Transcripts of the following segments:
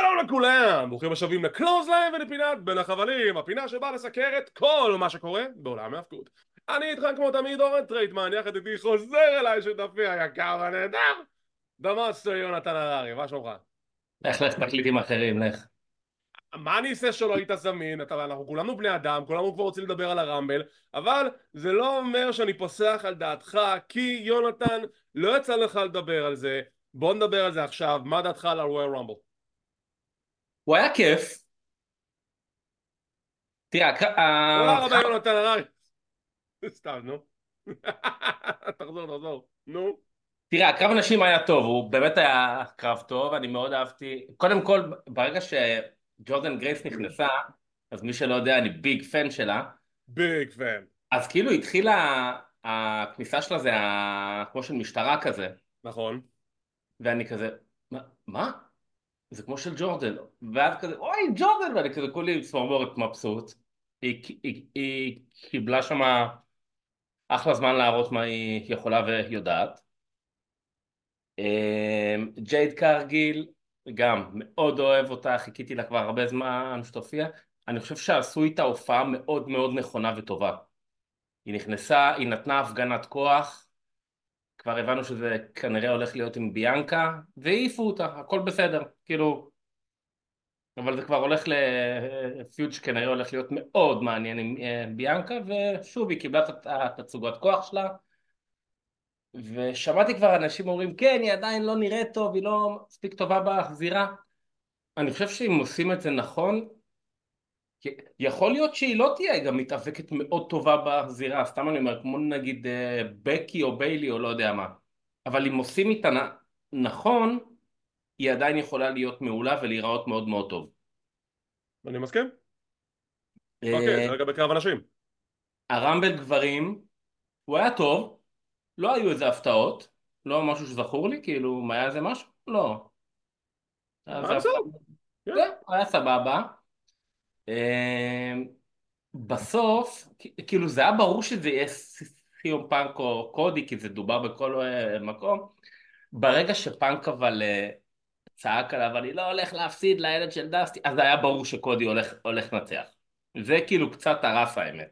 שלום לכולם! ברוכים השבים ל Clothesline ולפינת בין החבלים, הפינה שבאה לסקר את כל מה שקורה בעולם ההפקות. אני איתך כמו תמיד אורן טרייטמן, יחד איתי חוזר אליי שותפי היקר והנהדר, The Master יונתן הררי, מה שלומך? לך לך תקליטים אחרים, לך. מה אני אעשה שלא היית זמין? אתה, אנחנו כולנו בני אדם, כולנו כבר רוצים לדבר על ה Rumble, אבל זה לא אומר שאני פוסח על דעתך, כי יונתן, לא יצא לך לדבר על זה, בוא נדבר על זה עכשיו, מה דעתך על הרויאל רמבל? הוא היה כיף. תראה, תודה רבה יונתן הררי. סתם, נו. תחזור, תחזור. נו. תראה, הקרב הנשים היה טוב, הוא באמת היה קרב טוב, אני מאוד אהבתי. קודם כל, ברגע שג'ורדן גרייס נכנסה, אז מי שלא יודע, אני ביג פן שלה, ביג פן. אז כאילו התחילה, הכניסה שלה זה כמו של משטרה כזה, נכון. ואני כזה, מה? זה כמו של ג'ורדן, ואז כזה, אוי ג'ורדן, ואני כזה כולי צמרמורת מבסוט. היא, היא, היא קיבלה שמה אחלה זמן להראות מה היא יכולה ויודעת. אמ, ג'ייד קרגיל, גם מאוד אוהב אותה, חיכיתי לה כבר הרבה זמן שתופיע. אני חושב שעשו איתה הופעה מאוד מאוד נכונה וטובה. היא נכנסה, היא נתנה הפגנת כוח, כבר הבנו שזה כנראה הולך להיות עם ביאנקה, והעיפו אותה, הכל בסדר, כאילו... אבל זה כבר הולך לפיוט שכנראה הולך להיות מאוד מעניין עם אה, ביאנקה, ושוב, היא קיבלה את התצוגת כוח שלה, ושמעתי כבר אנשים אומרים, כן, היא עדיין לא נראית טוב, היא לא מספיק טובה בזירה. אני חושב שאם עושים את זה נכון, יכול להיות שהיא לא תהיה גם מתאבקת מאוד טובה בזירה, סתם אני אומר, כמו נגיד אה, בקי או ביילי או לא יודע מה. אבל אם עושים איתה נ- נכון, היא עדיין יכולה להיות מעולה ולהיראות מאוד מאוד טוב. אני מסכים. אה, אוקיי, זה רגע בקרב אנשים. הרמבל גברים, הוא היה טוב, לא היו איזה הפתעות, לא משהו שזכור לי, כאילו, מה היה איזה משהו? לא. היה סבבה. אמ, בסוף, כאילו זה היה ברור שזה יהיה סיום פאנק או קודי, כי זה דובר בכל אה, מקום. ברגע שפאנק אבל אה, צעק עליו, אני לא הולך להפסיד לילד של דסטי, אז היה ברור שקודי הולך, הולך לנצח. זה כאילו קצת הרס האמת.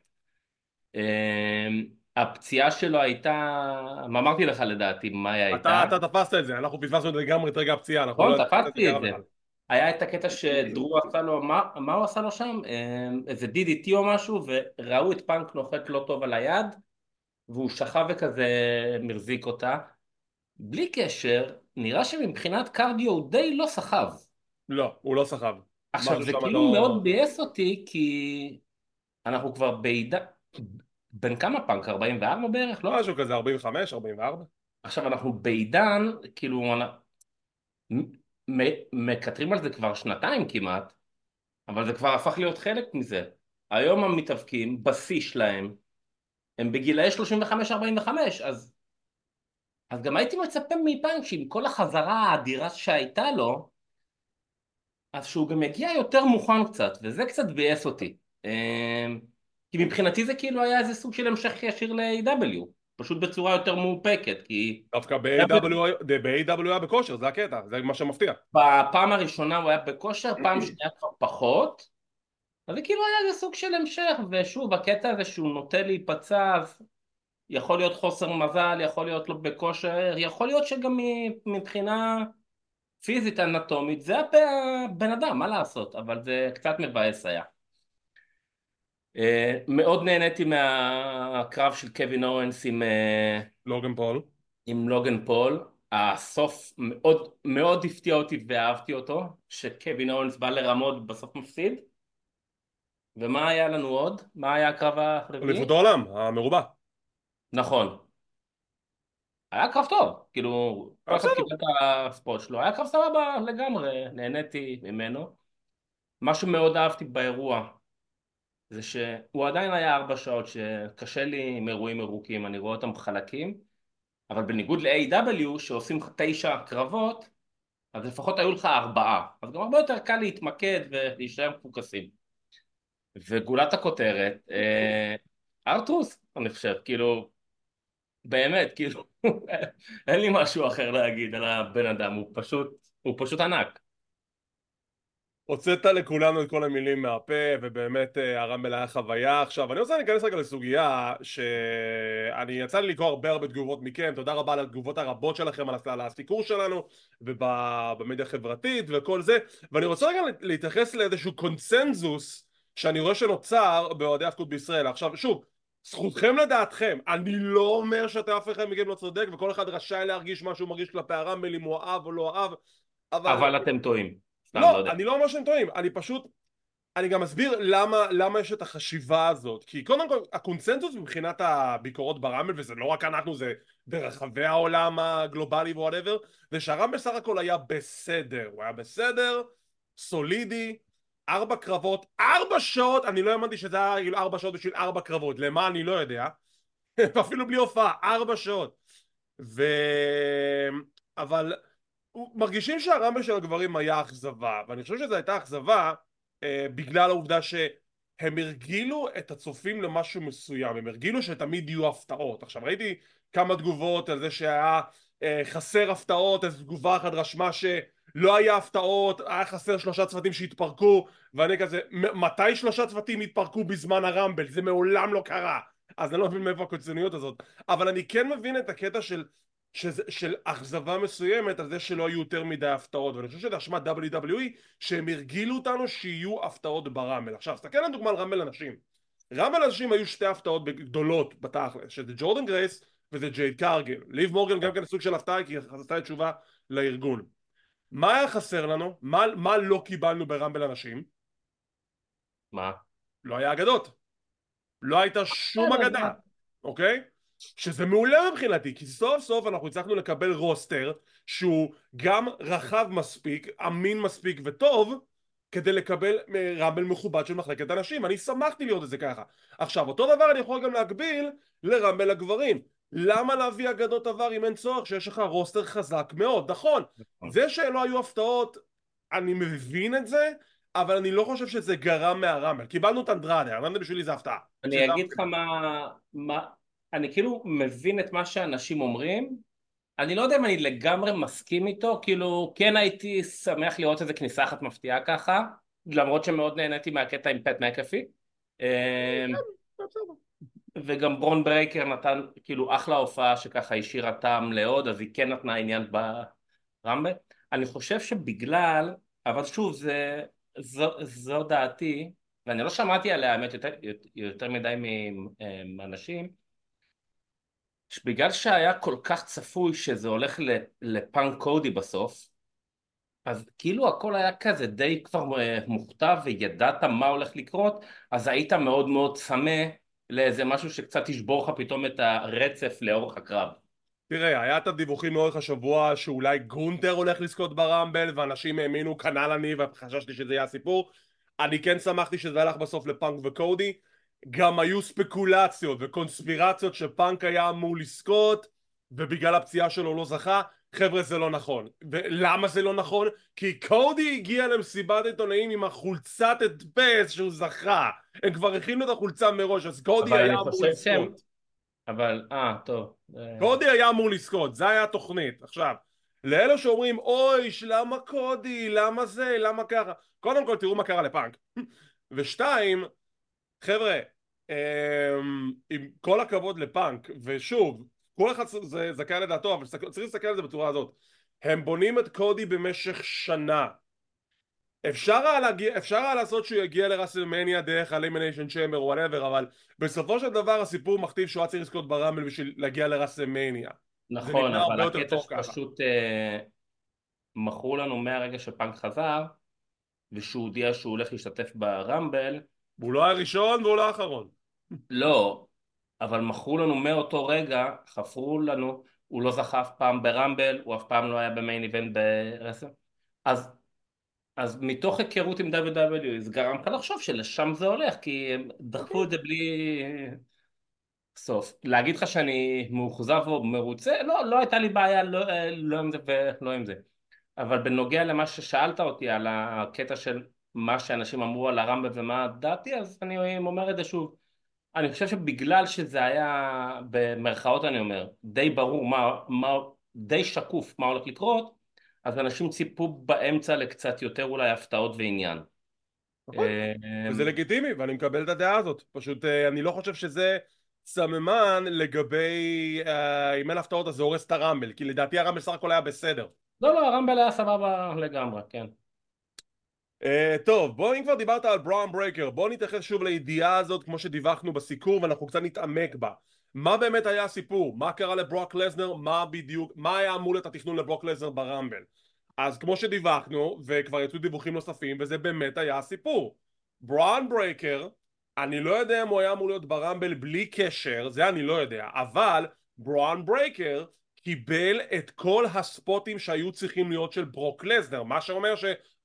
אמ, הפציעה שלו הייתה, מה אמרתי לך לדעתי, מה היא הייתה? אתה אתה תפסת את זה, אנחנו פספסנו לגמרי את רגע הפציעה. נכון, לא- תפסתי את זה. היה את הקטע שדרו עשה לו, מה, מה הוא עשה לו שם? אמ, איזה DDT או משהו, וראו את פאנק נוחת לא טוב על היד, והוא שכב וכזה מחזיק אותה. בלי קשר, נראה שמבחינת קרדיו הוא די לא סחב. לא, הוא לא סחב. עכשיו זה כאילו לא- מאוד ביאס אותי, כי אנחנו כבר בעידן... בן כמה פאנק? 44 בערך, לא? משהו כזה, 45, 44. עכשיו אנחנו בעידן, כאילו, מקטרים על זה כבר שנתיים כמעט, אבל זה כבר הפך להיות חלק מזה. היום המתאבקים, בשיא שלהם, הם בגילאי 35-45, אז, אז גם הייתי מצפה מפאנק שעם כל החזרה האדירה שהייתה לו, אז שהוא גם יגיע יותר מוכן קצת, וזה קצת ביאס אותי. אמ, כי מבחינתי זה כאילו היה איזה סוג של המשך ישיר ל-AW, פשוט בצורה יותר מאופקת, כי דווקא ב-AW היה בכושר, זה הקטע, זה מה שמפתיע. בפעם הראשונה הוא היה בכושר, פעם שנייה כבר פחות, אז זה כאילו היה איזה סוג של המשך, ושוב, הקטע הזה שהוא נוטה להיפצע, אז יכול להיות חוסר מזל, יכול להיות לא בכושר, יכול להיות שגם מבחינה פיזית אנטומית, זה הבן אדם, מה לעשות, אבל זה קצת מבאס היה. אה, מאוד נהניתי מהקרב של קווין אוונס עם, אה, לוגן פול. עם לוגן פול, הסוף מאוד, מאוד הפתיע אותי ואהבתי אותו, שקווין אוונס בא לרמות ובסוף מפסיד. ומה היה לנו עוד? מה היה הקרב הרביעי? אליפות העולם, המרובע. נכון. היה קרב טוב, כאילו, כל היה אחד. קיבל את הספוט שלו, היה קרב סבבה לגמרי, נהניתי ממנו. מה שמאוד אהבתי באירוע, זה שהוא עדיין היה ארבע שעות שקשה לי עם אירועים ארוכים, אני רואה אותם חלקים, אבל בניגוד ל-AW שעושים תשע קרבות, אז לפחות היו לך ארבעה, אז גם הרבה יותר קל להתמקד ולהישאר מפוקסים. וגולת הכותרת, אה, ארטרוס, אני חושב, כאילו, באמת, כאילו, אין לי משהו אחר להגיד על הבן אדם, הוא פשוט, הוא פשוט ענק. הוצאת לכולנו את כל המילים מהפה, ובאמת אה, הרמבל היה חוויה. עכשיו, אני רוצה להיכנס רגע לסוגיה שאני יצא לי לקרוא הרבה הרבה תגובות מכם, תודה רבה על התגובות הרבות שלכם על הסיקור שלנו, ובמדיה החברתית וכל זה, ואני רוצה רגע להתייחס לאיזשהו קונצנזוס שאני רואה שנוצר באוהדי הפקות בישראל. עכשיו, שוב, זכותכם לדעתכם, אני לא אומר שאתה אף אחד מכם לא צודק, וכל אחד רשאי להרגיש מה שהוא מרגיש כלפי ה Rumble, אם הוא אהב או לא אהב, אבל... אבל אתם טועים. לא, לא אני לא אומר שהם טועים, אני פשוט... אני גם אסביר למה, למה יש את החשיבה הזאת. כי קודם כל הקונצנזוס מבחינת הביקורות ב Rumble וזה לא רק אנחנו זה ברחבי העולם הגלובלי whatever זה שהרמבל סך הכל היה בסדר. הוא היה בסדר סולידי ארבע קרבות ארבע שעות אני לא האמנתי שזה היה כאילו ארבע שעות בשביל ארבע קרבות. למה? אני לא יודע. אפילו בלי הופעה ארבע שעות. ו... אבל מרגישים שהרמבל של הגברים היה אכזבה ואני חושב שזו הייתה אכזבה אה, בגלל העובדה שהם הרגילו את הצופים למשהו מסוים הם הרגילו שתמיד יהיו הפתעות. עכשיו ראיתי כמה תגובות על זה שהיה אה, חסר הפתעות איזו תגובה אחת רשמה שלא היה הפתעות היה חסר שלושה צוותים שהתפרקו ואני כזה מתי שלושה צוותים התפרקו בזמן הרמבל? זה מעולם לא קרה. אז אני לא מבין מאיפה הקיצוניות הזאת. אבל אני כן מבין את הקטע של שזה, של אכזבה מסוימת על זה שלא היו יותר מדי הפתעות ואני חושב שזה אשמת WWE שהם הרגילו אותנו שיהיו הפתעות ברמל עכשיו תסתכל על דוגמה על רמל אנשים רמל אנשים היו שתי הפתעות גדולות בתכל'ס שזה ג'ורדן גרייס וזה ג'ייד קרגיל ליב מורגן גם כן סוג של הפתעה כי היא עשתה תשובה לארגון מה היה חסר לנו? מה, מה לא קיבלנו ברמבל אנשים? מה? לא היה אגדות לא הייתה שום אגדה אוקיי? שזה מעולה מבחינתי כי סוף סוף אנחנו הצלחנו לקבל רוסטר שהוא גם רחב מספיק, אמין מספיק וטוב כדי לקבל רמבל מכובד של מחלקת הנשים. אני שמחתי לראות את זה ככה. עכשיו אותו דבר אני יכול גם להקביל לרמבל הגברים. למה להביא אגדות עבר אם אין צורך שיש לך רוסטר חזק מאוד? נכון. זה שלא היו הפתעות אני מבין את זה אבל אני לא חושב שזה גרם מהרמבל. קיבלנו את אנדרדה אנדרדה בשבילי זה הפתעה. אני אגיד לך מה, מה אני כאילו מבין את מה שאנשים אומרים, אני לא יודע אם אני לגמרי מסכים איתו, כאילו כן הייתי שמח לראות איזה כניסה אחת מפתיעה ככה, למרות שמאוד נהניתי מהקטע עם פט מקאפי. אמ, וגם ברון ברייקר נתן כאילו אחלה הופעה שככה השאירה טעם לעוד, אז היא כן נתנה עניין ב Rumble. אני חושב שבגלל, אבל שוב, זה, זו, זו דעתי, ואני לא שמעתי עליה האמת יותר, יותר מדי מאנשים, שבגלל שהיה כל כך צפוי שזה הולך לפאנק קודי בסוף, אז כאילו הכל היה כזה די כבר אה, מוכתב וידעת מה הולך לקרות, אז היית מאוד מאוד צמא לאיזה משהו שקצת ישבור לך פתאום את הרצף לאורך הקרב. תראה, היה את הדיווחים לאורך השבוע שאולי גונטר הולך לזכות ברמבל ואנשים האמינו כנ"ל אני וחששתי שזה יהיה הסיפור אני כן שמחתי שזה הלך בסוף לפאנק וקודי גם היו ספקולציות וקונספירציות שפאנק היה אמור לזכות ובגלל הפציעה שלו לא זכה. חבר'ה זה לא נכון. ולמה זה לא נכון? כי קודי הגיע למסיבת עיתונאים עם החולצת הדפס שהוא זכה. הם כבר הכינו את החולצה מראש אז קודי היה אמור לזכות. שהם... אבל אה טוב. קודי היה אמור לזכות זה היה התוכנית. עכשיו לאלה שאומרים אוי למה קודי למה זה? למה ככה? קודם כל תראו מה קרה לפאנק. ושתיים חבר'ה עם כל הכבוד לפאנק, ושוב, כל אחד זה זכאי לדעתו, אבל צריך להסתכל על זה בצורה הזאת. הם בונים את קודי במשך שנה. אפשר היה, להגיע, אפשר היה לעשות שהוא יגיע ל WrestleMania דרך ה Elimination Chamber או whatever, אבל בסופו של דבר הסיפור מכתיב שהוא היה צריך לזכות ב Rumble בשביל להגיע ל WrestleMania. נכון, אבל הקטע שפשוט אה, מכרו לנו מהרגע שפאנק חזר, ושהוא הודיע שהוא הולך להשתתף ב Rumble, והוא לא היה ראשון והוא לא האחרון. לא, אבל מכרו לנו מאותו רגע, חפרו לנו, הוא לא זכה אף פעם ברמבל, הוא אף פעם לא היה במיין איבנט ברסל. אז, אז מתוך היכרות עם WW זה גרם לך לחשוב שלשם זה הולך, כי הם דחפו את זה בלי סוף. להגיד לך שאני מאוכזב או מרוצה? לא, לא הייתה לי בעיה לא, לא עם זה ולא עם זה. אבל בנוגע למה ששאלת אותי על הקטע של מה שאנשים אמרו על הרמב"ם ומה דעתי, אז אני אומר את זה שוב. אני חושב שבגלל שזה היה, במרכאות אני אומר, די ברור מה, מה די שקוף מה הולך לקרות, אז אנשים ציפו באמצע לקצת יותר אולי הפתעות ועניין. נכון, וזה לגיטימי ואני מקבל את הדעה הזאת, פשוט אה, אני לא חושב שזה סממן לגבי uh, אם אין הפתעות אז זה הורס את הרמבל, כי לדעתי הרמבל סך הכל היה בסדר. לא לא ה Rumble היה סבבה לגמרי, כן. אה, טוב בוא אם כבר דיברת על בראון ברייקר בוא נתייחס שוב לידיעה הזאת כמו שדיווחנו בסיקור ואנחנו קצת נתעמק בה מה באמת היה הסיפור? מה קרה לברוק לזנר? מה בדיוק? מה היה אמור להיות התכנון לברוק לזנר ב Rumble? אז כמו שדיווחנו וכבר יצאו דיווחים נוספים וזה באמת היה הסיפור בראון ברייקר אני לא יודע אם הוא היה אמור להיות ב Rumble בלי קשר זה אני לא יודע אבל בראון ברייקר קיבל את כל הספוטים שהיו צריכים להיות של ברוק לזנר מה שאומר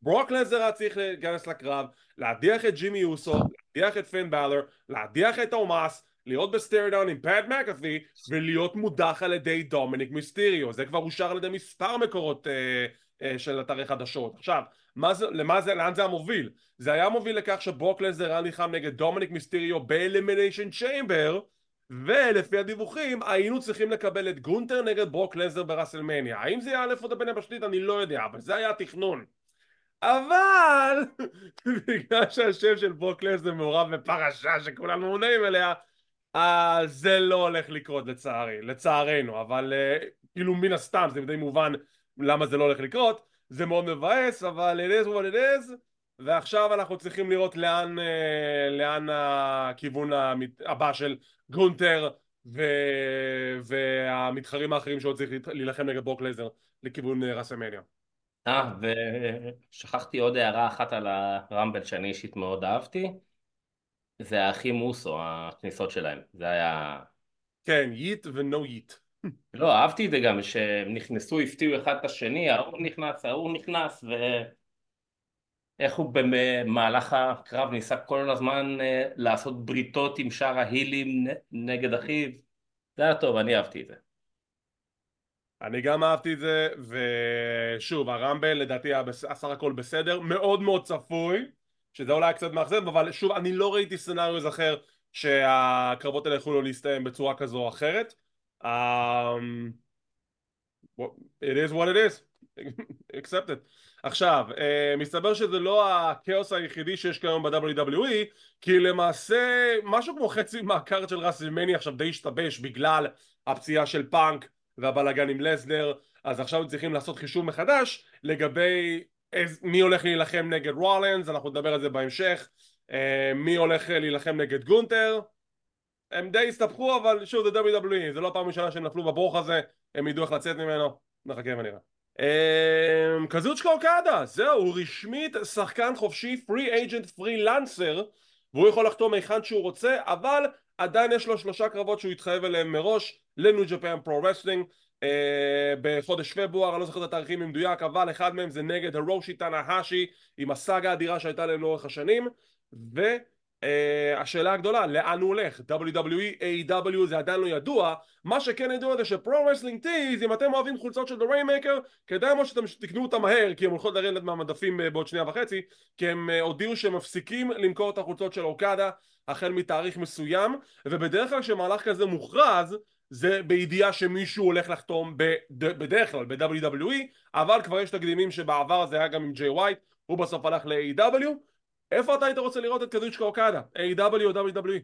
שברוק לזנר היה צריך להיכנס לקרב להדיח את ג'ימי אוסו להדיח את פין באלור להדיח את אומוס להיות ב staredown עם פט מקאפי ולהיות מודח על ידי דומיניק מיסטיריו. זה כבר אושר על ידי מספר מקורות אה, אה, של אתרי חדשות. עכשיו זה, למה זה, לאן זה היה מוביל? זה היה מוביל לכך שברוק לזנר היה נלחם נגד דומיניק מיסטיריו ב Elimination Chamber ולפי הדיווחים היינו צריכים לקבל את גונטר נגד ברוק לזר בראסלמניה האם זה יהיה א' או בן בשנית אני לא יודע אבל זה היה התכנון אבל בגלל שהשם של ברוק לזר מעורב בפרשה שכולנו מודעים אליה אז זה לא הולך לקרות לצערי לצערנו. אבל uh, כאילו מן הסתם זה די מובן למה זה לא הולך לקרות. זה מאוד מבאס אבל it is what it is. ועכשיו אנחנו צריכים לראות לאן, אה, לאן הכיוון הבא של גונטר ו... והמתחרים האחרים שעוד צריך להילחם נגד ברוק לזנר לכיוון אה, WrestleMania. אה, ושכחתי עוד הערה אחת על ה Rumble שאני אישית מאוד אהבתי. זה האחים אוסו, הכניסות שלהם, זה היה... כן, Yeet ו No Yeet. לא, אהבתי את זה גם, שהם נכנסו, הפתיעו אחד את השני, ההוא נכנס, ההוא נכנס, ו... איך הוא במהלך הקרב ניסה כל הזמן אה, לעשות בריתות עם שאר ההילים נגד אחיו. זה היה טוב, אני אהבתי את זה אני גם אהבתי את זה ושוב הרמבל לדעתי היה בסך הכל בסדר מאוד מאוד צפוי שזה אולי קצת מאכזב אבל שוב אני לא ראיתי סצנריוז אחר שהקרבות האלה יכולו להסתיים בצורה כזו או אחרת. um, it is what it is. Accepted עכשיו, אה, מסתבר שזה לא הכאוס היחידי שיש כיום ב-WWE כי למעשה משהו כמו חצי מהקארט של ראסלמני עכשיו די השתבש בגלל הפציעה של פאנק והבלאגן עם לסנר אז עכשיו צריכים לעשות חישוב מחדש לגבי איז, מי הולך להילחם נגד רולנס, אנחנו נדבר על זה בהמשך אה, מי הולך להילחם נגד גונטר. הם די הסתבכו אבל שוב זה WWE זה לא פעם ראשונה שהם נפלו בברוך הזה הם ידעו איך לצאת ממנו. נחכה ונראה. אמ, קזוצ'יקה אוקדה, זהו, הוא רשמית שחקן חופשי, free agent פרילנסר והוא יכול לחתום היכן שהוא רוצה, אבל עדיין יש לו שלושה קרבות שהוא התחייב אליהם מראש ל New Japan Pro Wrestling בחודש פברואר, אני לא זוכר את התאריכים במדויק, אבל אחד מהם זה נגד הירושי טנאהשי עם הסאגה האדירה שהייתה להם לאורך השנים ו... אה, השאלה הגדולה, לאן הוא הולך? WWE, AEW זה עדיין לא ידוע מה שכן ידוע זה ש Pro Wrestling Tees אם אתם אוהבים חולצות של The Rainmaker כדאי מאוד שאתם תקנו אותם מהר כי הם הולכות לרדת מהמדפים אה, בעוד שנייה וחצי כי הם הודיעו שהם מפסיקים למכור את החולצות של אוקדה החל מתאריך מסוים ובדרך כלל כשמהלך כזה מוכרז זה בידיעה שמישהו הולך לחתום בדרך כלל ב-WWE אבל כבר יש תקדימים שבעבר זה היה גם עם ג'יי ווייט הוא בסוף הלך ל-AEW איפה אתה היית רוצה לראות את קזוצ'יקה אוקדה? AEW או WWE?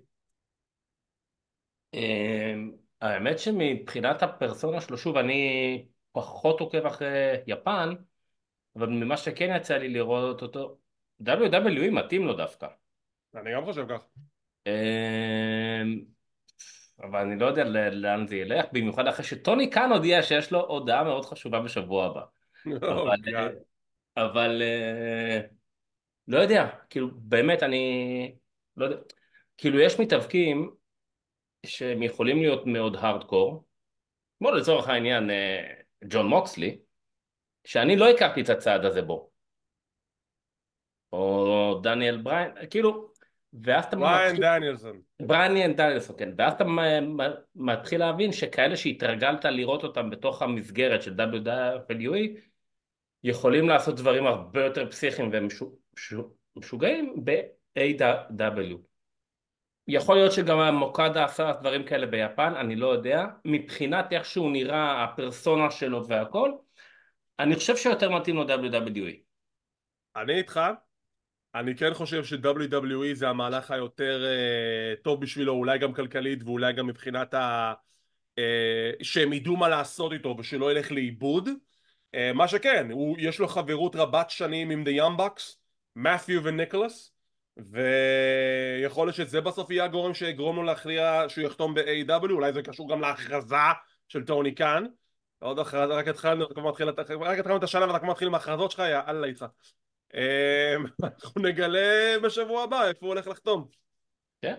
אמ, האמת שמבחינת הפרסונה שלו, שוב, אני פחות עוקב אחרי יפן, אבל ממה שכן יצא לי לראות אותו, WWE מתאים לו דווקא. אני גם חושב כך. אבל אני לא יודע לאן זה ילך, במיוחד אחרי שטוני קאן הודיע שיש לו הודעה מאוד חשובה בשבוע הבא. אבל, אבל אה, לא יודע, כאילו באמת אני לא יודע, כאילו יש מתאבקים שהם יכולים להיות מאוד הארדקור, כמו לצורך העניין אה, ג'ון מוקסלי, שאני לא הכרתי את הצעד הזה בו, או דניאל בריין, כאילו, ואז אתה מתחיל... דניאלסון. בריין דניאלסון, כן, ואז אתה מתחיל להבין שכאלה שהתרגלת לראות אותם בתוך המסגרת של WWE יכולים לעשות דברים הרבה יותר פסיכיים והם משוגעים ב-AW. יכול להיות שגם המוקדה עשה דברים כאלה ביפן, אני לא יודע. מבחינת איך שהוא נראה, הפרסונה שלו והכל, אני חושב שיותר מתאים לו WWE. אני איתך, אני כן חושב ש-WWE זה המהלך היותר uh, טוב בשבילו, אולי גם כלכלית ואולי גם מבחינת ה... Uh, שהם ידעו מה לעשות איתו ושלא ילך לאיבוד. Uh, מה שכן, הוא, יש לו חברות רבת שנים עם The Young Bucks, מת'יו וניקולס, ויכול להיות שזה בסוף יהיה הגורם שיגרום לו להכריע שהוא יחתום ב-AW, אולי זה קשור גם להכרזה של טוני קאן. עוד הכרזה, רק התחלנו, רק התחלנו את השנה ואתה כבר מתחיל עם ההכרזות שלך, יא אללה. אמ, אנחנו נגלה בשבוע הבא איפה הוא הולך לחתום. כן.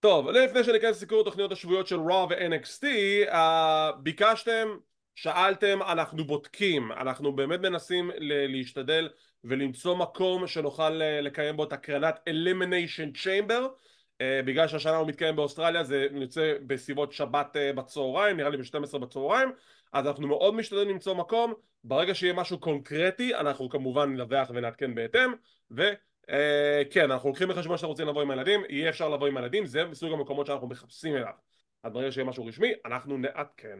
טוב, לפני שניכנס לסיקור התוכניות השבועיות של Raw ו-NXT, uh, ביקשתם, שאלתם, אנחנו בודקים, אנחנו באמת מנסים להשתדל ולמצוא מקום שנוכל אה, לקיים בו את הקרנת Elimination Chamber uh, בגלל שהשנה הוא מתקיים באוסטרליה זה יוצא בסביבות שבת uh, בצהריים, נראה לי ב-12 בצהריים אז אנחנו מאוד משתדלים למצוא מקום. ברגע שיהיה משהו קונקרטי אנחנו כמובן נדווח ונעדכן בהתאם. וכן uh, אנחנו לוקחים בחשבון שאנחנו רוצים לבוא עם הילדים יהיה אפשר לבוא עם הילדים זה מסוג המקומות שאנחנו מחפשים אליו. אז ברגע שיהיה משהו רשמי אנחנו נעדכן.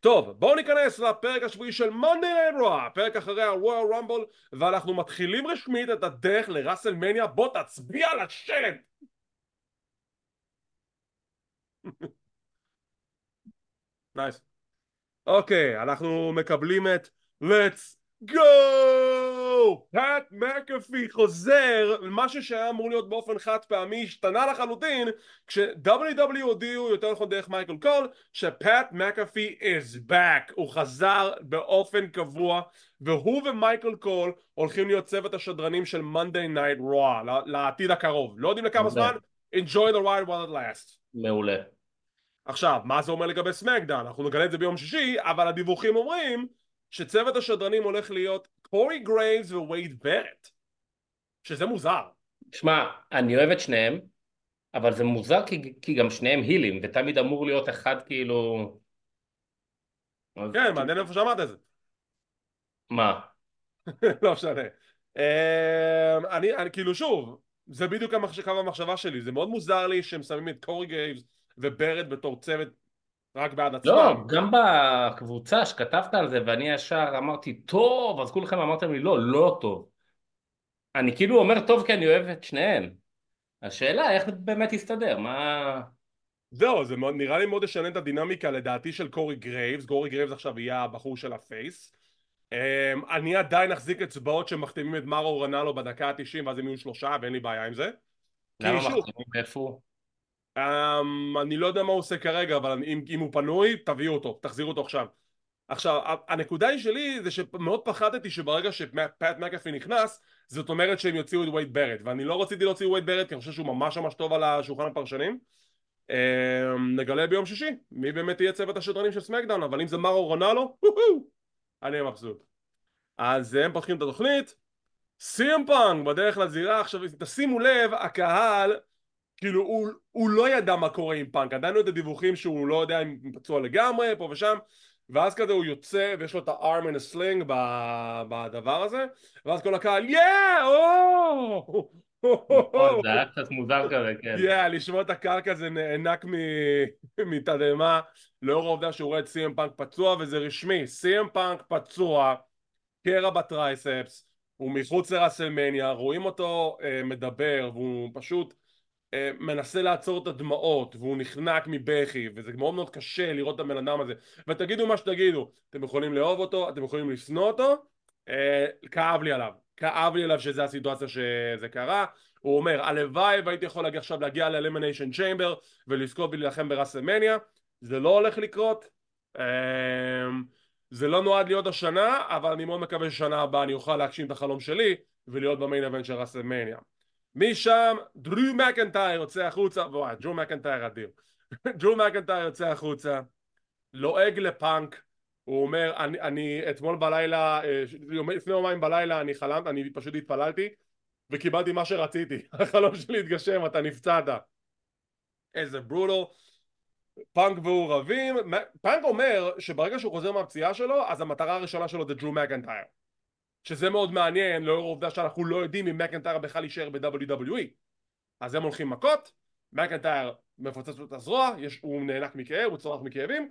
טוב בואו ניכנס לפרק השבועי של Monday Night Raw פרק אחרי ה-Royal Rumble ואנחנו מתחילים רשמית את הדרך לראסלמניה בוא תצביע על השלט! nice אוקיי אנחנו מקבלים את Let's go! פאט מקאפי חוזר, משהו שהיה אמור להיות באופן חד פעמי השתנה לחלוטין כש-WWE הודיעו, יותר נכון דרך מייקל קול, שפאט מקאפי is back, הוא חזר באופן קבוע והוא ומייקל קול הולכים להיות צוות השדרנים של Monday Night Raw לעתיד הקרוב, לא יודעים לכמה זמן, enjoy the ride while it lasts. מעולה. עכשיו, מה זה אומר לגבי סמקדאון? אנחנו נגלה את זה ביום שישי, אבל הדיווחים אומרים שצוות השדרנים הולך להיות קורי גרייבס ווייד ברט שזה מוזר שמע, אני אוהב את שניהם אבל זה מוזר כי, כי גם שניהם heel ים ותמיד אמור להיות אחד כאילו כן, מעניין איפה שאמרת את זה מה? לא משנה אמ, אני, אני כאילו שוב זה בדיוק קו המחשבה שלי זה מאוד מוזר לי שהם שמים את קורי גרייבס וברט בתור צוות רק בעד עצמם. לא, גם בקבוצה שכתבת על זה ואני ישר אמרתי טוב, אז כולכם אמרתם לי לא, לא טוב. אני כאילו אומר טוב כי אני אוהב את שניהם. השאלה איך זה באמת יסתדר, מה... זהו, זה מאוד, נראה לי מאוד ישנה את הדינמיקה לדעתי של קורי גרייבס, קורי גרייבס עכשיו יהיה הבחור של ה face. אמ, אני עדיין אחזיק אצבעות שמחתימים את מאורו רנאלו בדקה ה-90 ואז הם יהיו שלושה ואין לי בעיה עם זה. למה מחתימים איפה הוא? אמ, אני לא יודע מה הוא עושה כרגע אבל אם, אם הוא פנוי תביאו אותו תחזירו אותו עכשיו. עכשיו הנקודה היא שלי זה שמאוד פחדתי שברגע שפאט מקאפי נכנס זאת אומרת שהם יוציאו את וייד ברט ואני לא רציתי להוציא וייד ברט כי אני חושב שהוא ממש ממש טוב על השולחן הפרשנים. אמ, נגלה ביום שישי מי באמת יהיה צוות השדרנים של סמקדאון אבל אם זה מאורו רנאלו אני מבסוט. אז הם פותחים את התוכנית סי.אם פאנק בדרך לזירה עכשיו תשימו לב הקהל כאילו הוא, הוא לא ידע מה קורה עם פאנק, עדיין היו את הדיווחים שהוא לא יודע אם פצוע לגמרי פה ושם ואז כזה הוא יוצא ויש לו את ה-hand in a sling בדבר הזה ואז כל הקהל yeah! זה היה קצת מוזר כזה, כן. yeah, לשמוע את הקהל כזה נאנק מתדהמה לאור העובדה שהוא רואה את סי.אם פאנק פצוע וזה רשמי, סי.אם פאנק פצוע, קרע ב triceps, הוא מחוץ לראסלמניה, רואים אותו אה, מדבר והוא פשוט מנסה לעצור את הדמעות והוא נחנק מבכי וזה מאוד מאוד קשה לראות את הבן אדם הזה. ותגידו מה שתגידו אתם יכולים לאהוב אותו אתם יכולים לשנוא אותו אה, כאב לי עליו. כאב לי עליו שזה הסיטואציה שזה קרה. הוא אומר הלוואי והייתי יכול להגיע עכשיו להגיע ל Elimination Chamber ולזכות ולהילחם בראסלמניה זה לא הולך לקרות. אה, זה לא נועד להיות השנה אבל אני מאוד מקווה ששנה הבאה אני אוכל להגשים את החלום שלי ולהיות ב main event של ראסלמניה משם דרו מקנטייר יוצא החוצה, וואי, דרו מקנטייר אדיר. ג'ו מקנטייר יוצא החוצה, לועג לפאנק, הוא אומר, אני, אני אתמול בלילה, אה, לפני יומיים בלילה אני חלמת, אני פשוט התפללתי וקיבלתי מה שרציתי, החלום שלי התגשם, אתה נפצעת. איזה ברוטו. פאנק והוא רבים, פאנק אומר שברגע שהוא חוזר מהפציעה שלו, אז המטרה הראשונה שלו זה ג'ו מקנטייר. שזה מאוד מעניין לאור העובדה שאנחנו לא יודעים אם מקנטייר בכלל יישאר ב-WWE אז הם הולכים מכות, מקנטייר מפוצץ את הזרוע, יש, הוא נאנק מכאב, הוא צורח מכאבים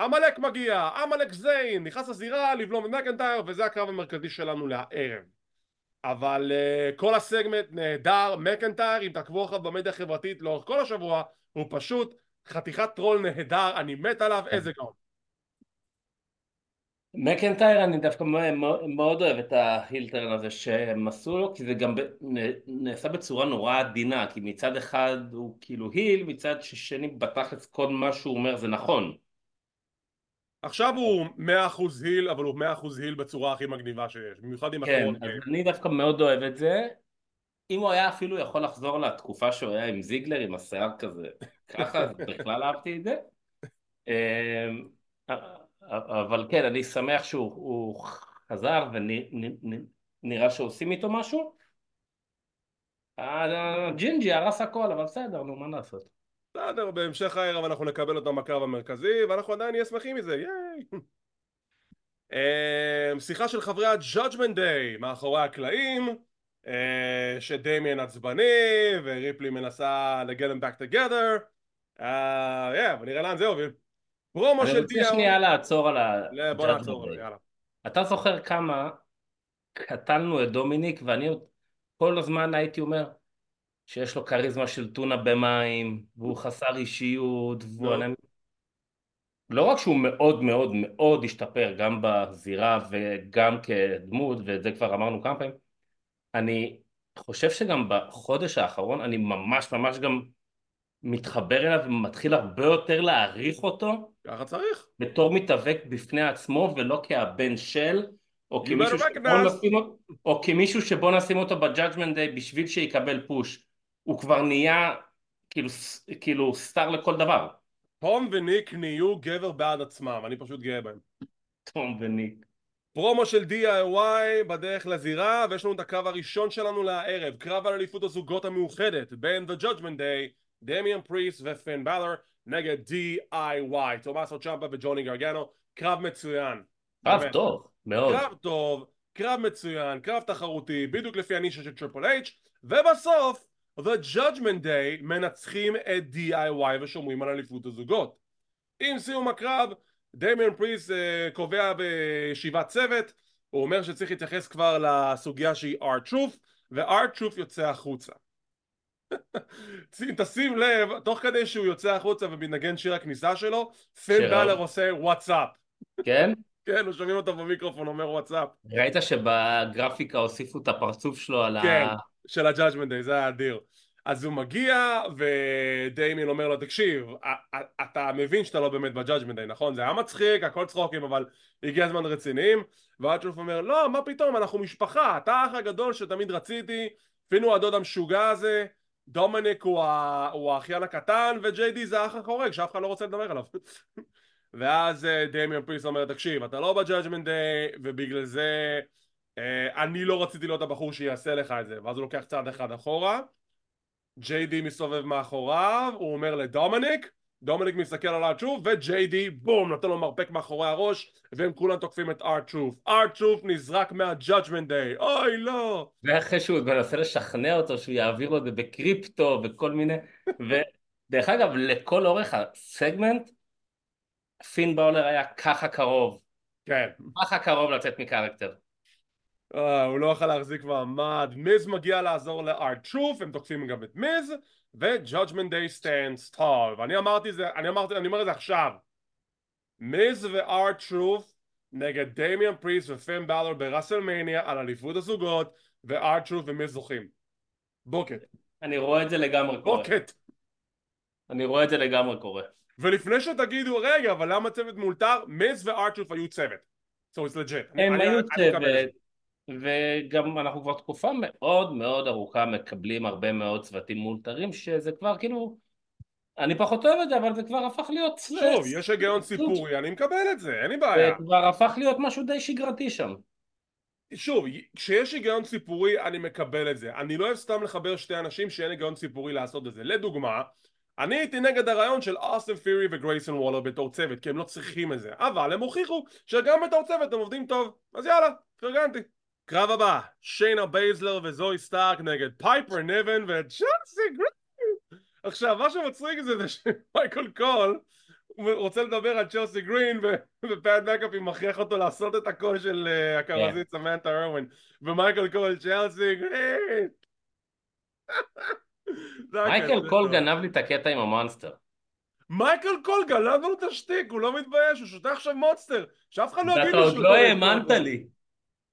עמלק מגיע, עמלק זיין, נכנס לזירה לבלום את מקנטייר וזה הקרב המרכזי שלנו לערב. אבל uh, כל הסגמנט נהדר, מקנטייר אם תעקבו אחריו במדיה החברתית לאורך כל השבוע הוא פשוט חתיכת טרול נהדר, אני מת עליו, איזה גאון מקנטייר אני דווקא מאוד אוהב את ההילטרן הזה שהם עשו לו כי זה גם נעשה בצורה נורא עדינה כי מצד אחד הוא כאילו היל מצד שני בתכלס כל מה שהוא אומר זה נכון. עכשיו הוא מאה אחוז היל אבל הוא מאה אחוז היל בצורה הכי מגניבה שיש במיוחד עם כן, אז אני דווקא מאוד אוהב את זה. אם הוא היה אפילו יכול לחזור לתקופה שהוא היה עם זיגלר עם השיער כזה ככה בכלל אהבתי את זה. אמ, אבל כן, אני שמח שהוא חזר ונראה שעושים איתו משהו. ג'ינג'י הרס הכל, אבל בסדר, נו, מה לעשות? בסדר, בהמשך הערב אנחנו נקבל אותו בקרב המרכזי, ואנחנו עדיין נהיה שמחים מזה, ייי! אמ, שיחה של חברי ה-Judgment Day מאחורי הקלעים אה, שדמיין עצבני וריפלי מנסה them back together אה, ונראה לאן זה הוביל פרומו של דיאו... אני רוצה שנייה לעצור על ה... בוא נעצור, יאללה. אתה זוכר כמה קטלנו את דומיניק ואני כל הזמן הייתי אומר שיש לו כריזמה של טונה במים והוא חסר אישיות והוא... לא. לא רק שהוא מאוד מאוד מאוד השתפר גם בזירה וגם כדמות ואת זה כבר אמרנו כמה פעמים אני חושב שגם בחודש האחרון אני ממש ממש גם מתחבר אליו ומתחיל הרבה יותר להעריך אותו? ככה צריך. בתור מתאבק בפני עצמו ולא כהבן של או כמישהו, שבוא נשים, או כמישהו שבוא נשים אותו ב Judgment Day בשביל שיקבל push. הוא כבר נהיה כאילו, כאילו star לכל דבר. דומיניק נהיה גבר בעד עצמו אני פשוט גאה בהם. דומיניק. פרומו של DIY בדרך לזירה ויש לנו את הקרב הראשון שלנו לערב קרב על אליפות הזוגות המאוחדת בין The Judgment Day דמיאן פריסט ופין באלור נגד DIY טומאסו צ'אמפה וג'וני גרגנו קרב מצוין קרב טוב מאוד. קרב טוב קרב מצוין קרב תחרותי בדיוק לפי הנישה של טריפל אייץ' ובסוף The Judgment Day מנצחים את DIY ושומרים על אליפות הזוגות. עם סיום הקרב דמיאן פריסט אה, קובע בישיבת צוות הוא אומר שצריך להתייחס כבר לסוגיה שהיא R-Truth ו-R-Truth יוצא החוצה תשים לב, תוך כדי שהוא יוצא החוצה ומנגן שיר הכניסה שלו, פין באלור עושה what's up. כן? כן, שומעים אותו במיקרופון אומר what's up. ראית שבגרפיקה הוסיפו את הפרצוף שלו על ה... כן, של ה Judgment Day, זה היה אדיר. אז הוא מגיע ודיימין אומר לו תקשיב אתה מבין שאתה לא באמת ב Judgment Day נכון זה היה מצחיק הכל צחוקים אבל הגיע הזמן רציניים ואצ'רוף אומר לא מה פתאום אנחנו משפחה אתה האח הגדול שתמיד רציתי פין הוא הדוד המשוגע הזה דומיניק הוא, האחיין הקטן וג'יי די זה האח החורג שאף אחד לא רוצה לדבר עליו. ואז אה, דמיאן פריסט אומר תקשיב אתה לא ב Judgment Day ובגלל זה אה, אני לא רציתי להיות הבחור שיעשה לך את זה. ואז הוא לוקח צעד אחד אחורה. ג'יי די מסתובב מאחוריו הוא אומר לדומיניק דומיניק מסתכל על R-Truth וג'יי די בום נותן לו מרפק מאחורי הראש והם כולם תוקפים את R-Truth R-Truth נזרק מה Judgment Day אוי לא. ואחרי שהוא מנסה לשכנע אותו שהוא יעביר את זה בקריפטו וכל מיני ודרך אגב לכל אורך הסגמנט פין באולר היה ככה קרוב. כן. ככה קרוב לצאת מקרקטר. Uh, הוא לא יכול להחזיק מעמד, מיז מגיע לעזור לארט-טרוף, הם תוקפים גם את מיז ו-Judgment Day stands tall. ואני אמרתי זה, אני אמרתי, אני אומר את זה עכשיו. מיז וארט-טרוף נגד דמיאן פריס ופן בלור בראסלמניה על אליפות הזוגות וארט-טרוף ומיז זוכים. בוקט אני רואה את זה לגמרי קורה. בוקט אני רואה את זה לגמרי קורה. ולפני שתגידו רגע אבל למה צוות מאולתר מיז וארט-טרוף היו צוות. So it's legit. הם היו צוות וגם אנחנו כבר תקופה מאוד מאוד ארוכה מקבלים הרבה מאוד צוותים מאולתרים שזה כבר כאילו אני פחות אוהב את זה אבל זה כבר הפך להיות שוב יש היגיון סיפורי אני מקבל את זה אין לי בעיה. זה כבר הפך להיות משהו די שגרתי שם. שוב כשיש היגיון סיפורי אני מקבל את זה. אני לא אוהב סתם לחבר שתי אנשים שאין היגיון סיפורי לעשות את זה. לדוגמה אני הייתי נגד הרעיון של אוסטן פירי וגרייסון וולר בתור צוות כי הם לא צריכים את זה. אבל הם הוכיחו שגם בתור צוות הם עובדים טוב. אז יאללה פרגנתי קרב הבא, שיינה בייזלר וזואי סטארק נגד פייפר ניבן וצ'לסי גרין עכשיו מה שמצחיק זה, זה שמייקל קול רוצה לדבר על צ'לסי גרין ופאט מקאפי מכריח אותו לעשות את הקול של אה, הכרוזית סמנטה אירווין ומייקל קול צ'לסי גרין מייקל קול. גנב לי את הקטע עם המונסטר. מייקל קול גנב לנו את השטיק הוא לא מתבייש הוא שותה עכשיו מונסטר שאף אחד לא יגיד ואתה לו עוד לא טוב האמנת. לי.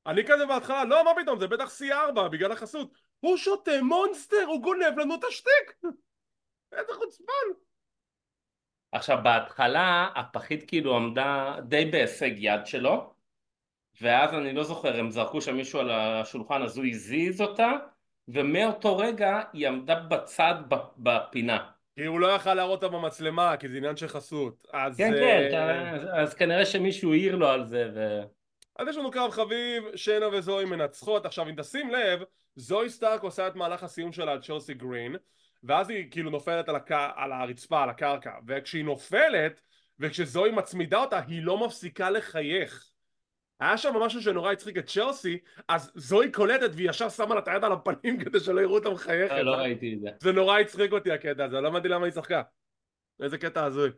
אני כזה בהתחלה לא מה פתאום זה בטח C4 בגלל החסות. הוא שותה מונסטר הוא גונב לנו את השטיק! איזה חוצפן! עכשיו בהתחלה הפחית כאילו עמדה די בהישג יד שלו ואז אני לא זוכר הם זרקו שם מישהו על השולחן אז הוא הזיז אותה ומאותו רגע היא עמדה בצד בפינה. כי הוא לא יכל להראות אותה במצלמה כי זה עניין של חסות. אז כן אה, כן אז, אז כנראה שמישהו העיר לו על זה ו... אז יש לנו קרב חביב, שנה וזוהי מנצחות. עכשיו אם תשים לב, זוהי סטארק עושה את מהלך הסיום שלה על צ'לסי גרין, ואז היא כאילו נופלת על, הק... על הרצפה, על הקרקע, וכשהיא נופלת, וכשזוהי מצמידה אותה, היא לא מפסיקה לחייך. היה שם משהו שנורא הצחיק את צ'לסי, אז זוהי קולטת והיא ישר שמה לה את היד על הפנים כדי שלא יראו אותה מחייכת. לא, לא ראיתי את זה זה נורא הצחיק אותי הקטע הזה, לא הבנתי למה היא צחקה. איזה קטע הזוי.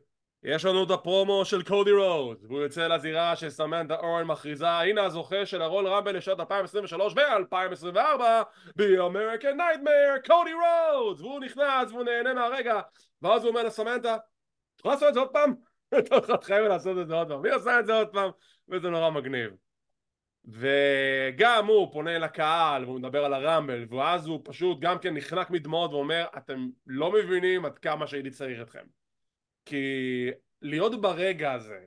יש לנו את הפרומו של קודי רוד, והוא יוצא לזירה שסמנטה אורן מכריזה הנה הזוכה של הרול רמבל לשנת 2023 ו-2024 ב-American Nightmare, קודי רוד! והוא נכנס והוא נהנה מהרגע ואז הוא אומר לסמנטה את יכולה לעשות את זה עוד פעם? אתה יכול להתחייב לעשות את זה עוד פעם והיא עושה את זה עוד פעם וזה נורא מגניב וגם הוא פונה לקהל והוא מדבר על הרמבל ואז הוא פשוט גם כן נחנק מדמעות ואומר אתם לא מבינים עד כמה שהייתי צריך אתכם כי להיות ברגע הזה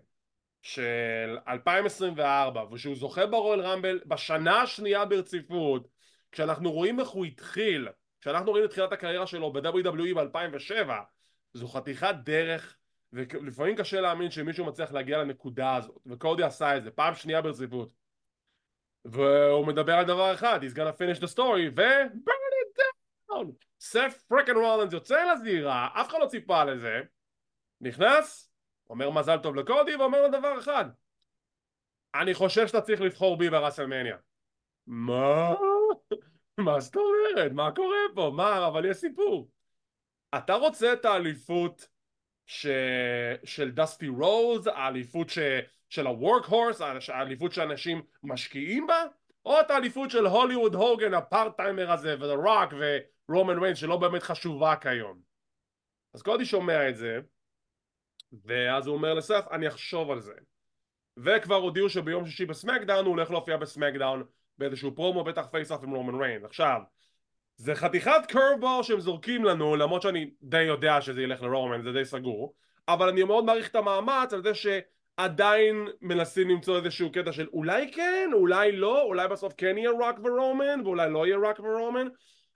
של 2024 ושהוא זוכה ברואל רמבל בשנה השנייה ברציפות כשאנחנו רואים איך הוא התחיל כשאנחנו רואים את תחילת הקריירה שלו ב-WWE ב-2007 זו חתיכת דרך ולפעמים קשה להאמין שמישהו מצליח להגיע לנקודה הזאת וקודי עשה את זה פעם שנייה ברציפות. והוא מדבר על דבר אחד he's gonna finish the story ו... burn it down! סף פריקן רולנס יוצא לזירה אף אחד לא ציפה לזה נכנס אומר מזל טוב לקודי ואומר לו דבר אחד אני חושב שאתה צריך לבחור בי בראסלמניה מה? מה זאת אומרת? מה קורה פה? מה? אבל יש סיפור אתה רוצה את האליפות ש... של דסטי רוז, האליפות ש... של הורס, האליפות שאנשים משקיעים בה, או את האליפות של הוליווד הוגן, הפארט טיימר הזה, ודה רוק ורומן ריינס שלא באמת חשובה כיום. אז קודי שומע את זה, ואז הוא אומר לסף, אני אחשוב על זה. וכבר הודיעו שביום שישי בסמקדאון הוא הולך להופיע בסמקדאון באיזשהו פרומו, בטח face-off עם רומן ריינס. עכשיו, זה חתיכת curveball שהם זורקים לנו למרות שאני די יודע שזה ילך לרומן זה די סגור אבל אני מאוד מעריך את המאמץ על זה שעדיין מנסים למצוא איזשהו קטע של אולי כן אולי לא אולי בסוף כן יהיה רוק ורומן ואולי לא יהיה רוק ורומן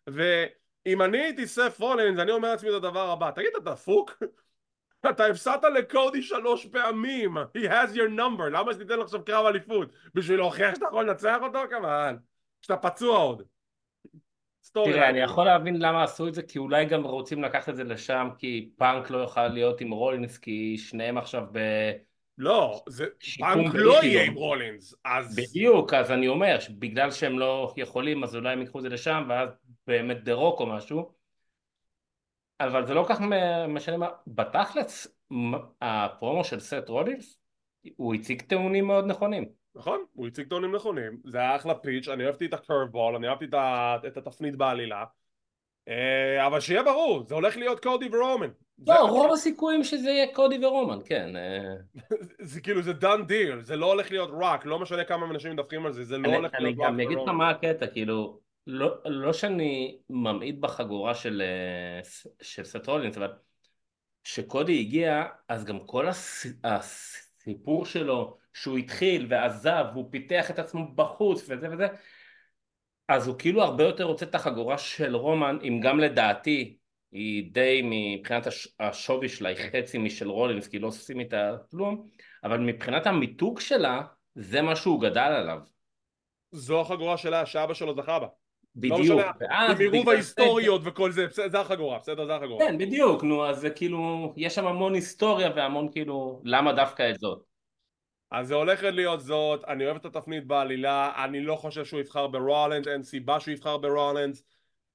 ואם אני הייתי סף רולינס אני אומר לעצמי את הדבר הבא תגיד אתה דפוק? אתה הפסדת לקודי שלוש פעמים he has your number למה שתיתן לו עכשיו קרב אליפות בשביל להוכיח שאתה יכול לנצח אותו כמובן שאתה פצוע end of story תראה, אני. יכול להבין למה עשו את זה, כי אולי גם רוצים לקחת את זה לשם, כי פאנק לא יוכל להיות עם רולינס, כי שניהם עכשיו ב... לא, זה פאנק לא. יהיה עם רולינס, אז בדיוק, אז אני אומר, בגלל שהם לא יכולים, אז אולי הם ייקחו את זה לשם, ואז באמת דה רוק או משהו. אבל זה לא כך משנה מה... בתכלס, הפרומו של סט רולינס, הוא הציג טיעונים מאוד נכונים. נכון, הוא הציג טונים נכונים, זה היה אחלה פיץ', אני אהבתי את הקרבבול, אני אהבתי את, התפנית בעלילה, אה, אבל שיהיה ברור, זה הולך להיות קודי ורומן. לא, רוב הסיכויים שזה יהיה קודי ורומן, כן. אה, זה, כאילו זה done deal, זה לא הולך להיות רק, לא משנה כמה אנשים מדווחים על זה, זה לא אני, הולך אני להיות רק גם אגיד לך ורומן. מה הקטע, כאילו, לא, לא שאני ממעיט בחגורה של, אה, של סט רולינס, אבל כשקודי הגיע, אז גם כל הס, הסיפור שלו, שהוא התחיל ועזב, והוא פיתח את עצמו בחוץ וזה וזה, אז הוא כאילו הרבה יותר רוצה את החגורה של רומן, אם גם לדעתי היא די מבחינת הש, השווי שלה, היא חצי משל רולינס, כי לא עושים איתה כלום, אבל מבחינת המיתוג שלה, זה מה שהוא גדל עליו. זו החגורה שלה שאבא שלו זכה בה. בדיוק, משנה, ואז עם עירוב ההיסטוריות וכל זה, זה החגורה, בסדר, זה החגורה. כן, בדיוק, נו, אז זה כאילו, יש שם המון היסטוריה והמון כאילו, למה דווקא את זאת? אז זה הולך להיות זאת, אני אוהב את התפנית בעלילה, אני לא חושב שהוא יבחר ברולנס, אין סיבה שהוא יבחר ברולנס.